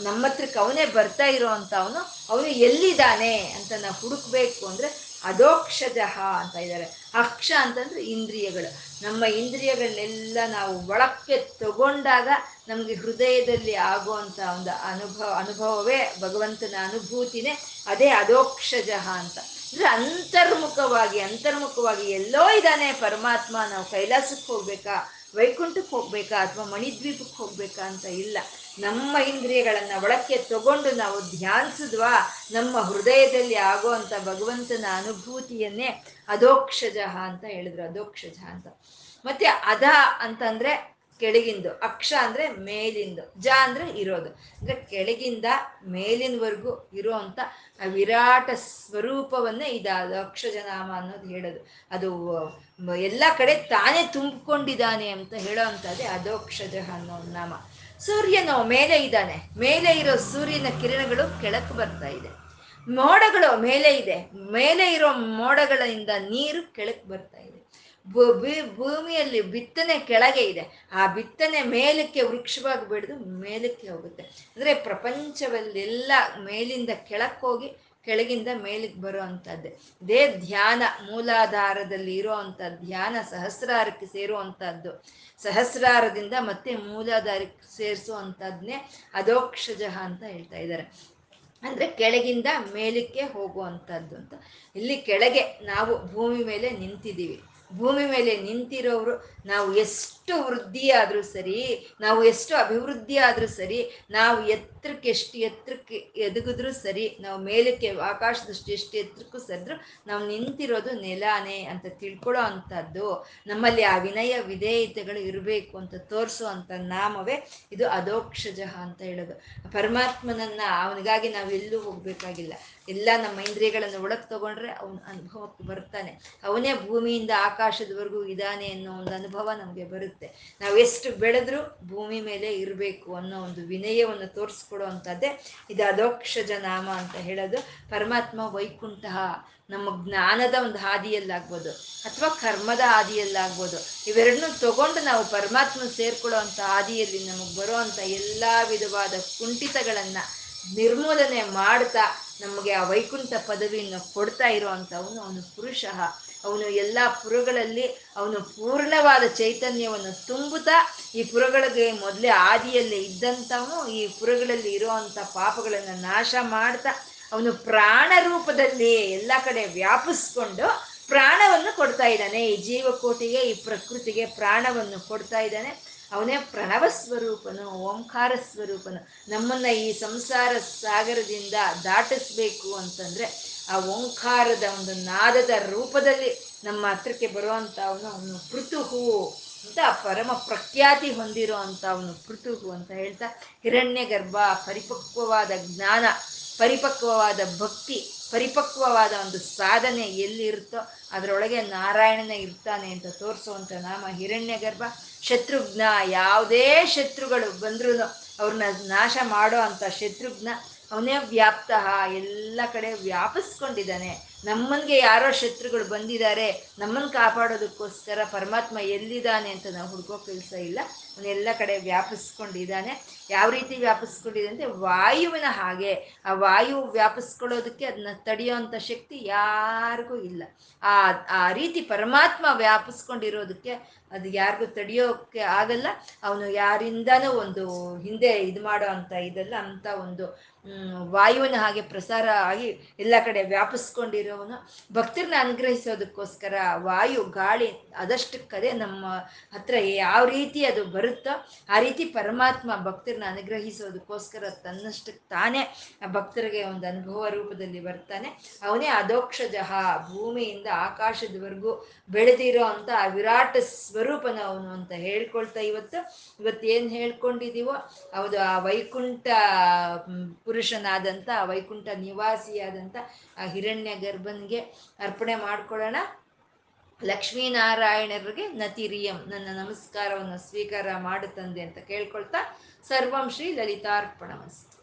ನಮ್ಮ ಹತ್ರಕ್ಕೆ ಅವನೇ ಬರ್ತಾ ಇರೋ ಅಂತ ಅವನು ಅವನು ಎಲ್ಲಿದ್ದಾನೆ ಅಂತ ನಾವು ಹುಡುಕ್ಬೇಕು ಅಂದ್ರೆ ಅಧೋಕ್ಷಜಃ ಅಂತ ಇದ್ದಾರೆ. ಅಕ್ಷ ಅಂತಂದ್ರೆ ಇಂದ್ರಿಯಗಳು. ನಮ್ಮ ಇಂದ್ರಿಯಗಳನ್ನೆಲ್ಲ ನಾವು ಒಳಕ್ಕೆ ತಗೊಂಡಾಗ ನಮಗೆ ಹೃದಯದಲ್ಲಿ ಆಗುವಂಥ ಒಂದು ಅನುಭವ, ಅನುಭವವೇ ಭಗವಂತನ ಅನುಭೂತಿನೇ ಅದೇ ಅಧೋಕ್ಷಜಃ ಅಂತ. ಅಂದ್ರೆ ಅಂತರ್ಮುಖವಾಗಿ ಅಂತರ್ಮುಖವಾಗಿ ಎಲ್ಲೋ ಇದ್ದಾನೆ ಪರಮಾತ್ಮ, ನಾವು ಕೈಲಾಸಕ್ಕೆ ಹೋಗ್ಬೇಕಾ, ವೈಕುಂಠಕ್ಕೆ ಹೋಗ್ಬೇಕಾ ಅಥವಾ ಮಣಿದ್ವೀಪಕ್ಕೆ ಹೋಗ್ಬೇಕಾ ಅಂತ ಇಲ್ಲ. ನಮ್ಮ ಇಂದ್ರಿಯಗಳನ್ನ ಒಳಕ್ಕೆ ತಗೊಂಡು ನಾವು ಧ್ಯಾನಿಸಿದ್ವಾ, ನಮ್ಮ ಹೃದಯದಲ್ಲಿ ಆಗುವಂತ ಭಗವಂತನ ಅನುಭೂತಿಯನ್ನೇ ಅಧೋಕ್ಷಜ ಅಂತ ಹೇಳಿದ್ರು ಅಧೋಕ್ಷಜ ಅಂತ. ಮತ್ತೆ ಅಧ ಅಂತಂದ್ರೆ ಕೆಳಗಿಂದು, ಅಕ್ಷ ಅಂದ್ರೆ ಮೇಲಿಂದು, ಜ ಅಂದ್ರೆ ಇರೋದು. ಅಂದ್ರೆ ಕೆಳಗಿಂದ ಮೇಲಿನವರೆಗೂ ಇರುವಂತ ಆ ವಿರಾಟ ಸ್ವರೂಪವನ್ನೇ ಇದು ಅಕ್ಷಜನಾಮ ಅನ್ನೋದು ಹೇಳೋದು. ಅದು ಎಲ್ಲ ಕಡೆ ತಾನೇ ತುಂಬಿಕೊಂಡಿದ್ದಾನೆ ಅಂತ ಹೇಳೋ ಅಂಥದ್ದೇ ಅದೋಕ್ಷಜ ಅನ್ನೋ ನಾಮ. ಸೂರ್ಯನು ಮೇಲೆ ಇದ್ದಾನೆ. ಮೇಲೆ ಇರೋ ಸೂರ್ಯನ ಕಿರಣಗಳು ಕೆಳಕ್ಕೆ ಬರ್ತಾ ಇದೆ. ಮೋಡಗಳು ಮೇಲೆ ಇದೆ. ಮೇಲೆ ಇರೋ ಮೋಡಗಳಿಂದ ನೀರು ಕೆಳಕ್ಕೆ ಬರ್ತಾ ಇದೆ. ಭೂಮಿಯಲ್ಲಿ ಬಿತ್ತನೆ ಕೆಳಗೆ ಇದೆ. ಆ ಬಿತ್ತನೆ ಮೇಲಕ್ಕೆ ವೃಕ್ಷವಾಗಿ ಬೆಳೆದು ಮೇಲಕ್ಕೆ ಹೋಗುತ್ತೆ. ಅಂದ್ರೆ ಪ್ರಪಂಚವಲ್ಲೆಲ್ಲ ಮೇಲಿಂದ ಕೆಳಕ್ಕೆ ಹೋಗಿ ಕೆಳಗಿಂದ ಮೇಲಿಗೆ ಬರೋ ಅಂಥದ್ದೇ ಇದೇ ಧ್ಯಾನ, ಮೂಲಾಧಾರದಲ್ಲಿ ಇರೋ ಧ್ಯಾನ, ಸಹಸ್ರಾರಕ್ಕೆ ಸೇರುವಂಥದ್ದು. ಸಹಸ್ರಾರದಿಂದ ಮತ್ತೆ ಮೂಲಾಧಾರಕ್ಕೆ ಸೇರಿಸುವಂಥದ್ದನ್ನೇ ಅದೋಕ್ಷಜ ಅಂತ ಹೇಳ್ತಾ ಇದ್ದಾರೆ. ಅಂದ್ರೆ ಕೆಳಗಿಂದ ಮೇಲಕ್ಕೆ ಹೋಗುವಂಥದ್ದು ಅಂತ. ಇಲ್ಲಿ ಕೆಳಗೆ ನಾವು ಭೂಮಿ ಮೇಲೆ ನಿಂತಿದ್ದೀವಿ. ಭೂಮಿ ಮೇಲೆ ನಿಂತಿರೋರು ನಾವು ಎಷ್ಟು ವೃದ್ಧಿ ಆದರೂ ಸರಿ, ನಾವು ಎಷ್ಟು ಅಭಿವೃದ್ಧಿ ಆದರೂ ಸರಿ, ನಾವು ಎತ್ತರಕ್ಕೆ ಎಷ್ಟು ಎತ್ತರಕ್ಕೆ ಎದುಗಿದ್ರು ಸರಿ, ನಾವು ಮೇಲಕ್ಕೆ ಆಕಾಶದಷ್ಟು ಎಷ್ಟು ಎತ್ತರಕ್ಕೂ ಸರಿದ್ರು ನಾವು ನಿಂತಿರೋದು ನೆಲಾನೇ ಅಂತ ತಿಳ್ಕೊಳ್ಳೋ ಅಂಥದ್ದು. ನಮ್ಮಲ್ಲಿ ಆ ವಿನಯ ವಿಧೇಯತೆಗಳು ಇರಬೇಕು ಅಂತ ತೋರಿಸೋ ಅಂಥ ನಾಮವೇ ಇದು ಅದೋಕ್ಷಜ ಅಂತ ಹೇಳೋದು. ಪರಮಾತ್ಮನನ್ನ ಅವನಿಗಾಗಿ ನಾವೆಲ್ಲೂ ಹೋಗ್ಬೇಕಾಗಿಲ್ಲ. ಎಲ್ಲ ನಮ್ಮ ಇಂದ್ರಿಯಗಳನ್ನು ಒಳಗೆ ತಗೊಂಡ್ರೆ ಅವನ ಅನುಭವಕ್ಕೆ ಬರ್ತಾನೆ. ಅವನೇ ಭೂಮಿಯಿಂದ ಆಕಾಶದವರೆಗೂ ಇದ್ದಾನೆ ಅನ್ನೋ ಒಂದು ಅನುಭವ ನಮಗೆ ಬರುತ್ತೆ. ನಾವು ಎಷ್ಟು ಬೆಳೆದ್ರೂ ಭೂಮಿ ಮೇಲೆ ಇರಬೇಕು ಅನ್ನೋ ಒಂದು ವಿನಯವನ್ನು ತೋರಿಸ್ಕೊಡೋ ಅಂಥದ್ದೇ ಇದು ಅದೋಕ್ಷಜ ನಾಮ ಅಂತ ಹೇಳೋದು. ಪರಮಾತ್ಮ ವೈಕುಂಠ ನಮ್ಮ ಜ್ಞಾನದ ಒಂದು ಹಾದಿಯಲ್ಲಾಗ್ಬೋದು. ಅಥವಾ ಕರ್ಮದ ಹಾದಿಯಲ್ಲಾಗ್ಬೋದು. ಇವೆರಡನ್ನೂ ತಗೊಂಡು ನಾವು ಪರಮಾತ್ಮ ಸೇರ್ಕೊಳ್ಳೋ ಅಂಥ ಹಾದಿಯಲ್ಲಿ ನಮಗೆ ಬರೋ ಎಲ್ಲ ವಿಧವಾದ ಕುಂಠಿತಗಳನ್ನು ನಿರ್ಮೂಲನೆ ಮಾಡ್ತಾ ನಮಗೆ ಆ ವೈಕುಂಠ ಪದವಿಯನ್ನು ಕೊಡ್ತಾ ಇರುವಂಥವನು ಅವನು ಪುರುಷ. ಅವನು ಎಲ್ಲ ಪುರಗಳಲ್ಲಿ ಅವನು ಪೂರ್ಣವಾದ ಚೈತನ್ಯವನ್ನು ತುಂಬುತ್ತಾ ಈ ಪುರಗಳಿಗೆ ಮೊದಲೇ ಆದಿಯಲ್ಲೇ ಇದ್ದಂಥವನು ಈ ಪುರಗಳಲ್ಲಿ ಇರುವಂಥ ಪಾಪಗಳನ್ನು ನಾಶ ಮಾಡ್ತಾ ಅವನು ಪ್ರಾಣ ರೂಪದಲ್ಲಿ ಎಲ್ಲ ಕಡೆ ವ್ಯಾಪಿಸ್ಕೊಂಡು ಪ್ರಾಣವನ್ನು ಕೊಡ್ತಾ ಇದ್ದಾನೆ. ಈ ಜೀವಕೋಟಿಗೆ, ಈ ಪ್ರಕೃತಿಗೆ ಪ್ರಾಣವನ್ನು ಕೊಡ್ತಾ ಇದ್ದಾನೆ. ಅವನೇ ಪ್ರಣವ ಸ್ವರೂಪನು, ಓಂಕಾರ ಸ್ವರೂಪನು. ನಮ್ಮನ್ನ ಈ ಸಂಸಾರ ಸಾಗರದಿಂದ ದಾಟಿಸ್ಬೇಕು ಅಂತಂದ್ರೆ ಆ ಓಂಕಾರದ ಒಂದು ನಾದದ ರೂಪದಲ್ಲಿ ನಮ್ಮ ಹತ್ರಕ್ಕೆ ಬರುವಂತ ಅವನು ಅವನು ಪೃತುಹು ಅಂತ ಪರಮ ಪ್ರಖ್ಯಾತಿ ಹೊಂದಿರೋ ಅಂತ ಅವನು ಪೃತುಹು ಅಂತ ಹೇಳ್ತಾ, ಹಿರಣ್ಯ ಗರ್ಭ, ಪರಿಪಕ್ವವಾದ ಜ್ಞಾನ, ಪರಿಪಕ್ವವಾದ ಭಕ್ತಿ, ಪರಿಪಕ್ವವಾದ ಒಂದು ಸಾಧನೆ ಎಲ್ಲಿರುತ್ತೋ ಅದರೊಳಗೆ ನಾರಾಯಣನ ಇರ್ತಾನೆ ಅಂತ ತೋರಿಸುವಂಥ ನಾಮ ಹಿರಣ್ಯ ಗರ್ಭ. ಶತ್ರುಘ್ನ, ಯಾವುದೇ ಶತ್ರುಗಳು ಬಂದ್ರೂ ಅವ್ರನ್ನ ನಾಶ ಮಾಡೋ ಅಂಥ ಶತ್ರುಘ್ನ ಅವನೇ ವ್ಯಾಪ್ತ ಎಲ್ಲ ಕಡೆ ವ್ಯಾಪಿಸ್ಕೊಂಡಿದ್ದಾನೆ. ನಮ್ಮನ್ಗೆ ಯಾರೋ ಶತ್ರುಗಳು ಬಂದಿದ್ದಾರೆ ನಮ್ಮನ್ನು ಕಾಪಾಡೋದಕ್ಕೋಸ್ಕರ ಪರಮಾತ್ಮ ಎಲ್ಲಿದ್ದಾನೆ ಅಂತ ನಾವು ಹುಡ್ಕೋ ಕೆಲಸ ಇಲ್ಲ. ಅವನೆಲ್ಲ ಕಡೆ ವ್ಯಾಪಿಸ್ಕೊಂಡಿದ್ದಾನೆ. ಯಾವ ರೀತಿ ವ್ಯಾಪಿಸ್ಕೊಂಡಿದೆ ಅಂದರೆ ವಾಯುವಿನ ಹಾಗೆ. ಆ ವಾಯು ವ್ಯಾಪಿಸ್ಕೊಳ್ಳೋದಕ್ಕೆ ಅದನ್ನ ತಡೆಯೋಂಥ ಶಕ್ತಿ ಯಾರಿಗೂ ಇಲ್ಲ. ಆ ಆ ರೀತಿ ಪರಮಾತ್ಮ ವ್ಯಾಪಿಸ್ಕೊಂಡಿರೋದಕ್ಕೆ ಅದು ಯಾರಿಗೂ ತಡೆಯೋಕ್ಕೆ ಆಗಲ್ಲ. ಅವನು ಯಾರಿಂದನೂ ಒಂದು ಹಿಂದೆ ಇದು ಮಾಡೋ ಅಂತ ಇದೆಲ್ಲ, ಅಂತ ಒಂದು ವಾಯುವಿನ ಹಾಗೆ ಪ್ರಸಾರ ಆಗಿ ಎಲ್ಲ ಕಡೆ ವ್ಯಾಪಿಸ್ಕೊಂಡಿರೋವನು ಭಕ್ತರನ್ನ ಅನುಗ್ರಹಿಸೋದಕ್ಕೋಸ್ಕರ ವಾಯು, ಗಾಳಿ ಅದಷ್ಟಕ್ಕದೇ ನಮ್ಮ ಹತ್ರ ಯಾವ ರೀತಿ ಅದು ಆ ರೀತಿ ಪರಮಾತ್ಮ ಭಕ್ತರನ್ನ ಅನುಗ್ರಹಿಸೋದಕ್ಕೋಸ್ಕರ ತನ್ನಷ್ಟಕ್ಕೆ ತಾನೇ ಆ ಭಕ್ತರಿಗೆ ಒಂದು ಅನುಭವ ರೂಪದಲ್ಲಿ ಬರ್ತಾನೆ. ಅವನೇ ಅಧೋಕ್ಷಜಃ, ಭೂಮಿಯಿಂದ ಆಕಾಶದವರೆಗೂ ಬೆಳೆದಿರೋ ಅಂತ ಆ ವಿರಾಟ ಸ್ವರೂಪನ ಅವನು ಅಂತ ಹೇಳ್ಕೊಳ್ತಾ ಇವತ್ತು. ಇವತ್ತು ಏನು ಹೇಳ್ಕೊಂಡಿದೀವೋ, ಹೌದು, ಆ ವೈಕುಂಠ ಪುರುಷನಾದಂಥ ವೈಕುಂಠ ನಿವಾಸಿಯಾದಂಥ ಆ ಹಿರಣ್ಯ ಗರ್ಭನ್ಗೆ ಅರ್ಪಣೆ ಮಾಡ್ಕೊಳ್ಳೋಣ. ಲಕ್ಷ್ಮೀನಾರಾಯಣರಿಗೆ ನತಿರಿಯಂ ನನ್ನ ನಮಸ್ಕಾರವನ್ನು ಸ್ವೀಕಾರ ಮಾಡುತ್ತಂದೆ ಅಂತ ಕೇಳ್ಕೊಳ್ತಾ ಸರ್ವಂ ಶ್ರೀ ಲಲಿತಾರ್ಪಣಮಸ್ತು.